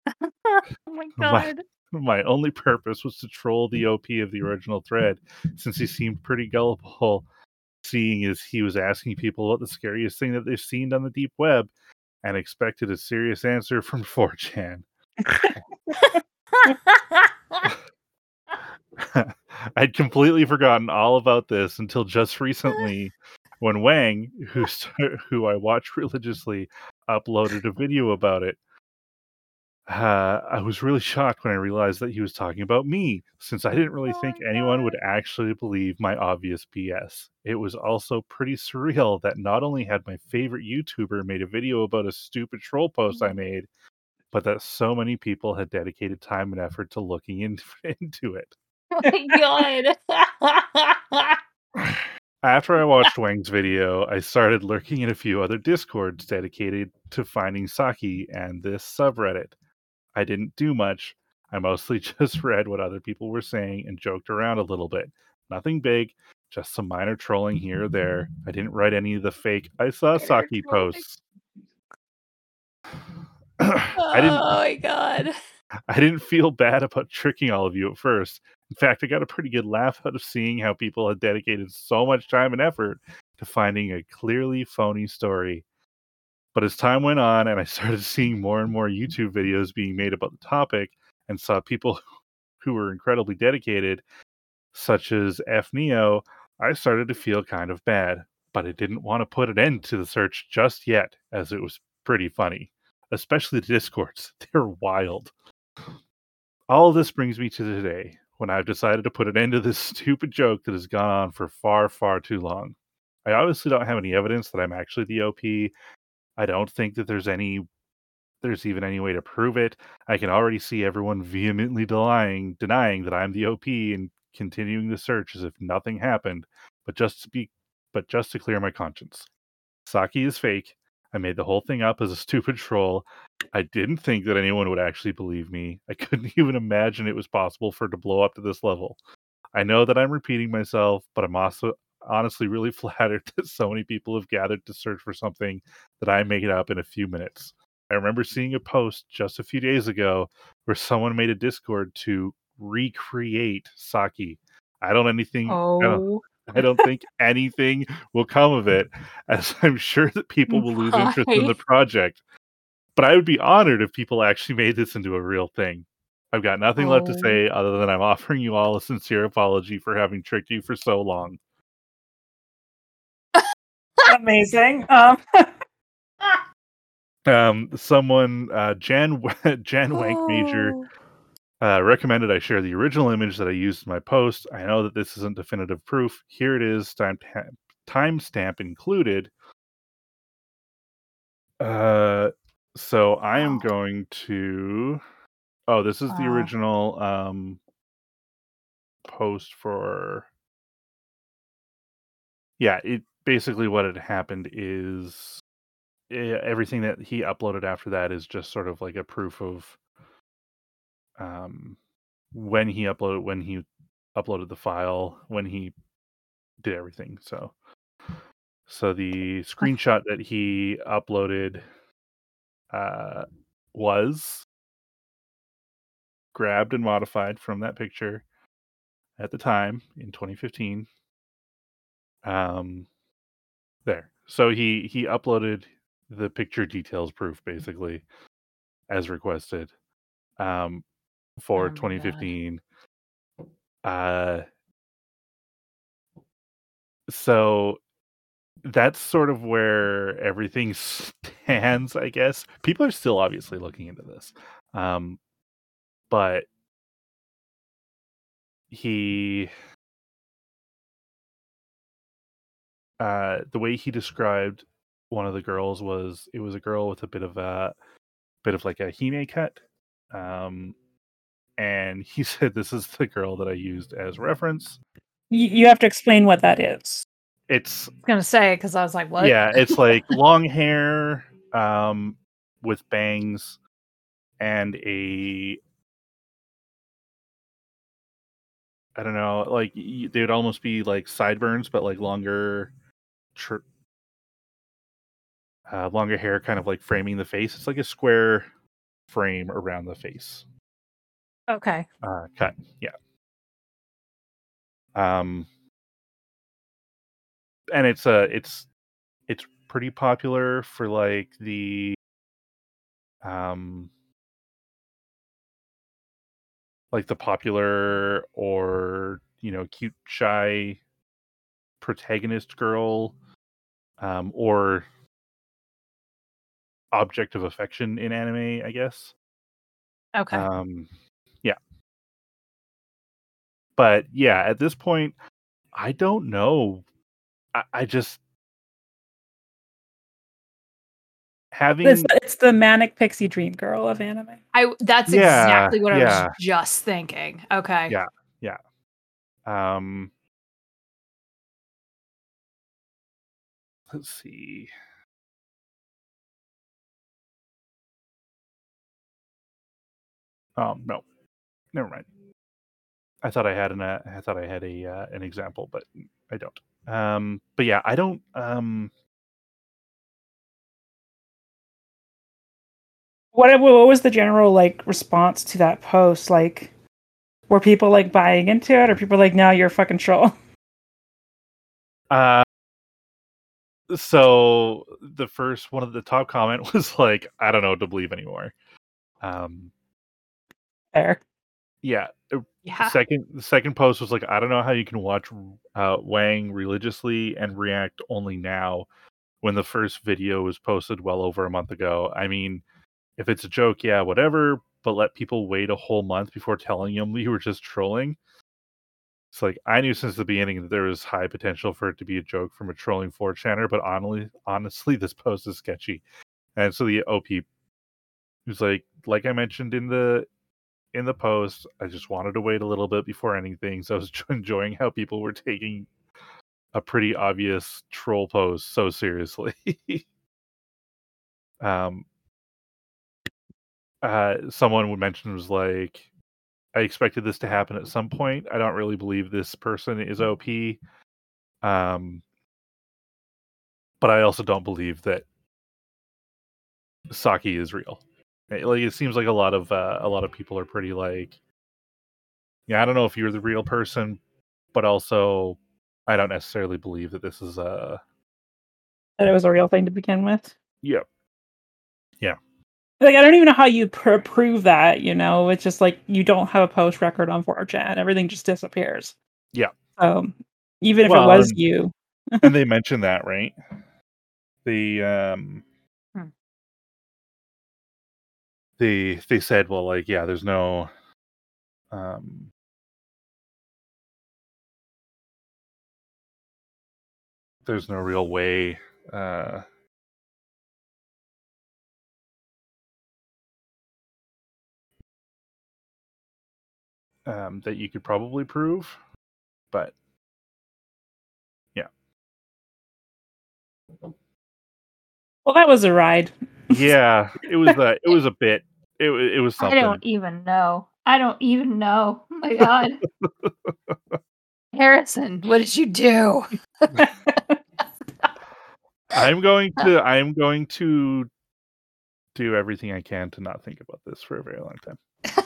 Speaker 3: Oh my
Speaker 2: My-
Speaker 3: god.
Speaker 2: My only purpose was to troll the OP of the original thread, since he seemed pretty gullible, seeing as he was asking people what the scariest thing that they've seen on the deep web and expected a serious answer from 4chan. I'd completely forgotten all about this until just recently when Wang, who who I watch religiously, uploaded a video about it. Uh, I was really shocked when I realized that he was talking about me, since I didn't really
Speaker 3: Oh
Speaker 2: think anyone would actually believe my obvious BS. It was also pretty surreal that not only had my favorite YouTuber made a video about a stupid troll post I made, but that so many people had dedicated time and effort to looking in- into it.
Speaker 3: Oh my god.
Speaker 2: After I watched Wang's video, I started lurking in a few other discords dedicated to finding Saki and this subreddit. I didn't do much. I mostly just read what other people were saying and joked around a little bit. Nothing big, just some minor trolling here or there. I didn't write any of the fake I saw Saki posts. I didn't
Speaker 3: Oh my god.
Speaker 2: I didn't feel bad about tricking all of you at first. In fact, I got a pretty good laugh out of seeing how people had dedicated so much time and effort to finding a clearly phony story. But as time went on and I started seeing more and more YouTube videos being made about the topic and saw people who were incredibly dedicated, such as F Neo, I started to feel kind of bad. But I didn't want to put an end to the search just yet, as it was pretty funny. Especially the discords. They're wild. All this brings me to today, when I've decided to put an end to this stupid joke that has gone on for far, far too long. I obviously don't have any evidence that I'm actually the OP. I don't think that there's any there's even any way to prove it. I can already see everyone vehemently denying denying that I'm the OP and continuing the search as if nothing happened, but just to be but just to clear my conscience. Saki is fake. I made the whole thing up as a stupid troll. I didn't think that anyone would actually believe me. I couldn't even imagine it was possible for it to blow up to this level. I know that I'm repeating myself, but I'm also honestly really flattered that so many people have gathered to search for something that I make it up in a few minutes. I remember seeing a post just a few days ago where someone made a Discord to recreate Saki. I don't anything. I don't,
Speaker 3: Oh,
Speaker 2: I don't think anything will come of it, as I'm sure that people will lose interest in the project. But I would be honored if people actually made this into a real thing. I've got nothing left to
Speaker 3: Oh.
Speaker 2: say other than I'm offering you all a sincere apology for having tricked you for so long.
Speaker 1: Amazing. Um,
Speaker 2: Um, someone, uh, Jan Jan Wank Major,
Speaker 3: Oh.
Speaker 2: Uh, recommended I share the original image that I used in my post. I know that this isn't definitive proof. Here it is, time timestamp included. Uh, so I am going to. Oh, this is the original um post for. Yeah, it basically what had happened is eh, everything that he uploaded after that is just sort of like a proof of um when he uploaded when he uploaded the file when he did everything so. So the screenshot that he uploaded uh was grabbed and modified from that picture at the time in 2015 um there. So he he uploaded the picture details proof basically as requested. Um for
Speaker 3: Oh my God.
Speaker 2: 2015 uh so that's sort of where everything stands i guess people are still obviously looking into this um but he uh the way he described one of the girls was it was a girl with a bit of a bit of like a hime cut um and he said this is the girl that i used as reference
Speaker 1: you, you have to explain what that is.
Speaker 2: it's
Speaker 3: I gonna say because I was like, what?
Speaker 2: Yeah, it's like long hair um with bangs and a I don't know, like they would almost be like sideburns but like longer tr- uh, longer hair kind of like framing the face. It's like a square frame around the face.
Speaker 3: Okay.
Speaker 2: Uh cut. Yeah. Um and it's uh it's it's pretty popular for like the um like the popular or you know cute shy protagonist girl um or object of affection in anime i guess
Speaker 3: Okay.
Speaker 2: um but yeah at this point i don't know i, I just having
Speaker 1: It's, it's the manic pixie dream girl of anime.
Speaker 3: I that's
Speaker 2: yeah,
Speaker 3: exactly what I
Speaker 2: yeah.
Speaker 3: was just thinking. Okay.
Speaker 2: Yeah. Yeah. Um let's see oh no never mind i thought i had an uh, i thought i had a uh, an example but i don't um but yeah i don't um
Speaker 1: What what was the general like response to that post? Like, were people like buying into it, or people like, "No, you're a fucking troll"?
Speaker 2: uh so the first one of the top comment was like i don't know what to believe anymore um
Speaker 1: There.
Speaker 2: yeah
Speaker 3: Yeah.
Speaker 2: second the second post was like i don't know how you can watch uh wang religiously and react only now when the first video was posted well over a month ago. I mean if it's a joke yeah whatever but let people wait a whole month before telling them you were just trolling. It's like i knew since the beginning that there was high potential for it to be a joke from a trolling 4 channer but honestly honestly this post is sketchy. And so the op was like like i mentioned in the in the post. I just wanted to wait a little bit before anything. So I was enjoying how people were taking a pretty obvious troll post so seriously. um, uh, someone would mention was like, I expected this to happen at some point. I don't really believe this person is OP. Um, but I also don't believe that Saki is real. Eh, Like it seems like a lot of uh, a lot of people are pretty like, yeah, I don't know if you're the real person, but also I don't necessarily believe that this is a
Speaker 1: That it was a real thing to begin with.
Speaker 2: yeah Yeah.
Speaker 1: Like I don't even know how you pr- prove that. You know, it's just like you don't have a post record on 4chan. Everything just disappears.
Speaker 2: Yeah.
Speaker 1: So even if
Speaker 2: Well,
Speaker 1: it was
Speaker 2: and-
Speaker 1: you,
Speaker 2: and they mentioned that right the um they they said well like yeah there's no um there's no real way uh um that you could probably prove but yeah.
Speaker 1: well, that was a ride.
Speaker 2: yeah it was a it was a bit it, it was
Speaker 3: I don't even know. I don't even know. Oh my god. Harrison, what did you do?
Speaker 2: I'm going to I'm going to do everything I can to not think about this for a very long time.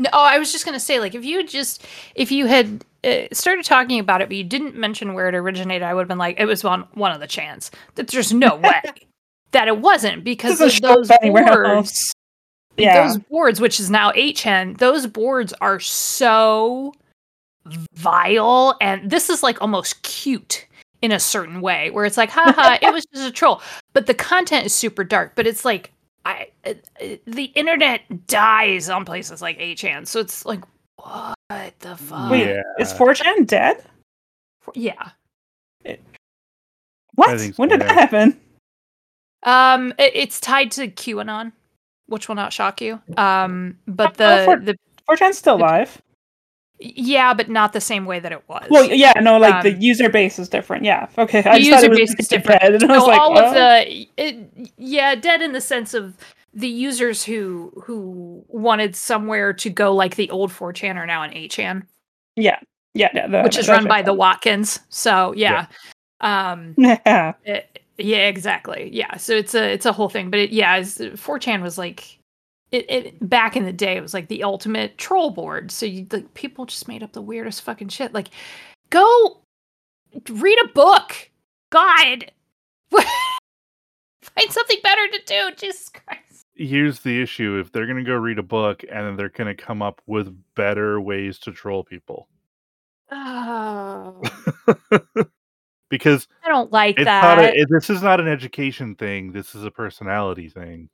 Speaker 3: No, I was just gonna say, like, if you just, if you had uh, started talking about it, but you didn't mention where it originated, I would have been like, it was on one of the chants. That there's no way that it wasn't because of those
Speaker 1: words. Yeah.
Speaker 3: Those boards, which is now 8chan, those boards are so vile, and this is like almost cute in a certain way, where it's like, haha, it was just a troll. But the content is super dark. But it's like, I uh, uh, the internet dies on places like 8chan, so it's like, what the fuck?
Speaker 1: Wait,
Speaker 2: Yeah.
Speaker 1: is 4chan dead?
Speaker 3: yeah.
Speaker 1: What? when did that happen?
Speaker 3: Um, it, it's tied to QAnon, which will not shock you. Um, but the
Speaker 1: for-
Speaker 3: the
Speaker 1: 4chan's still
Speaker 3: The-
Speaker 1: live.
Speaker 3: yeah, but not the same way that it was.
Speaker 1: Well, yeah, no, like the
Speaker 3: Um,
Speaker 1: user base is different. Yeah, okay.
Speaker 3: the
Speaker 1: I just thought
Speaker 3: user base is different.
Speaker 1: dead, and I was
Speaker 3: No,
Speaker 1: like,
Speaker 3: all
Speaker 1: oh.
Speaker 3: of the it, yeah, dead in the sense of the users who who wanted somewhere to go like the old 4chan are now in 8chan,
Speaker 1: yeah, yeah, yeah, the-
Speaker 3: which is run by the Watkins. So yeah. Um.
Speaker 1: Yeah,
Speaker 3: it- yeah, exactly. Yeah. So it's a it's a whole thing. But it, yeah, it's, 4chan was like it, it back in the day it was like the ultimate troll board. So you like people just made up the weirdest fucking shit. Like go read a book. God. Find something better to do. Jesus Christ.
Speaker 2: Here's the issue: if they're going to go read a book and then they're going to come up with better ways to troll people,
Speaker 3: Oh,
Speaker 2: because
Speaker 3: I don't like
Speaker 2: it's
Speaker 3: that.
Speaker 2: not a, it- this is not an education thing. This is a personality thing.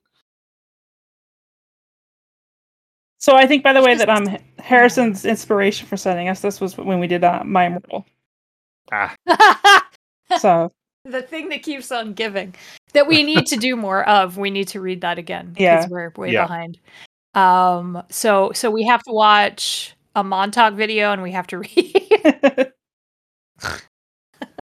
Speaker 1: So I think, by the way, that um Harrison's inspiration for sending us this was when we did uh, my immortal.
Speaker 2: Ah,
Speaker 1: So
Speaker 3: the thing that keeps on giving that we need to do more of we need to read that again because
Speaker 1: Yeah.
Speaker 3: we're way
Speaker 2: Yeah.
Speaker 3: behind um so so we have to watch a montauk video and we have to read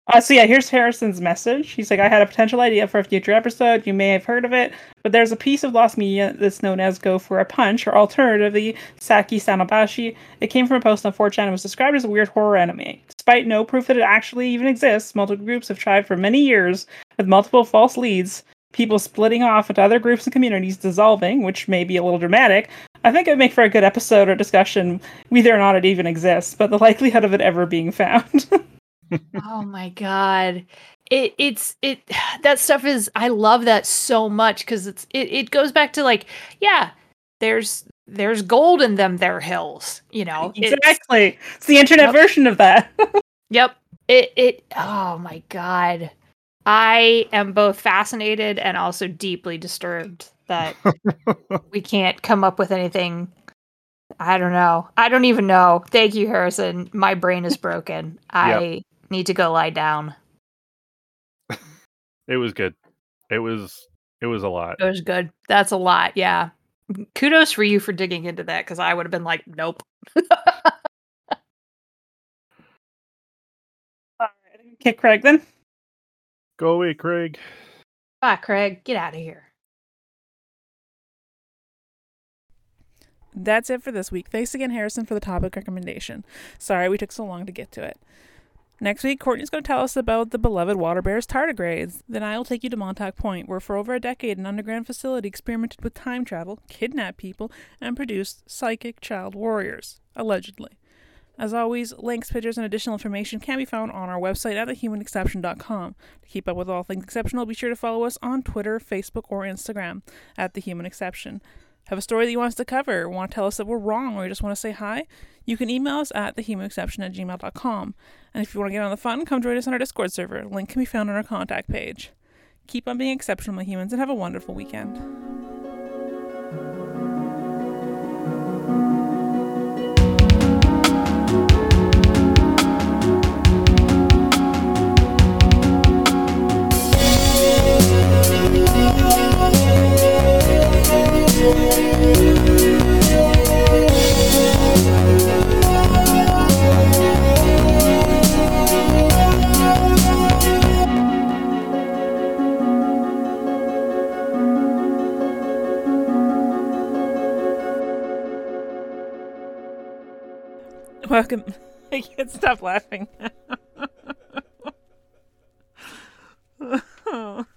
Speaker 1: Uh, so yeah, here's Harrison's message. He's like, I had a potential idea for a future episode. You may have heard of it, but there's a piece of lost media that's known as Go for a Punch, or alternatively, Saki Sanobashi. It came from a post on 4chan and was described as a weird horror anime. Despite no proof that it actually even exists, multiple groups have tried for many years with multiple false leads, people splitting off into other groups and communities, dissolving, which may be a little dramatic. I think it would make for a good episode or discussion, whether or not it even exists, but the likelihood of it ever being found.
Speaker 3: oh my god it it's it that stuff is i love that so much because it's it, it goes back to like yeah there's there's gold in them there hills you know
Speaker 1: Exactly. It's the internet
Speaker 3: Yep.
Speaker 1: version of that.
Speaker 3: Yep. It it oh my god. I am both fascinated and also deeply disturbed that we can't come up with anything. I don't know. I don't even know. Thank you, Harrison. My brain is broken. I need to go lie down.
Speaker 2: it was good. It was it was a lot.
Speaker 3: It was good. That's a lot. Yeah. Kudos for you for digging into that because I would have been like, nope. All right.
Speaker 1: Okay, Craig, then.
Speaker 2: Go away, Craig.
Speaker 3: Bye, Craig. Get out of here.
Speaker 1: That's it for this week. Thanks again, Harrison, for the topic recommendation. Sorry we took so long to get to it. Next week, Courtney's going to tell us about the beloved water bears tardigrades. Then I'll take you to Montauk Point, where for over a decade an underground facility experimented with time travel, kidnapped people, and produced psychic child warriors, allegedly. As always, links, pictures, and additional information can be found on our website at thehumanexception.com. To keep up with all things exceptional, be sure to follow us on Twitter, Facebook, or Instagram at The Human Exception. Have a story that you want us to cover, want to tell us that we're wrong, or you just want to say hi? You can email us at thehumanexception at gmail.com. And if you want to get on the fun, come join us on our Discord server. Link can be found on our contact page. Keep on being exceptional, my humans, and have a wonderful weekend. welcome. I can't stop laughing. oh.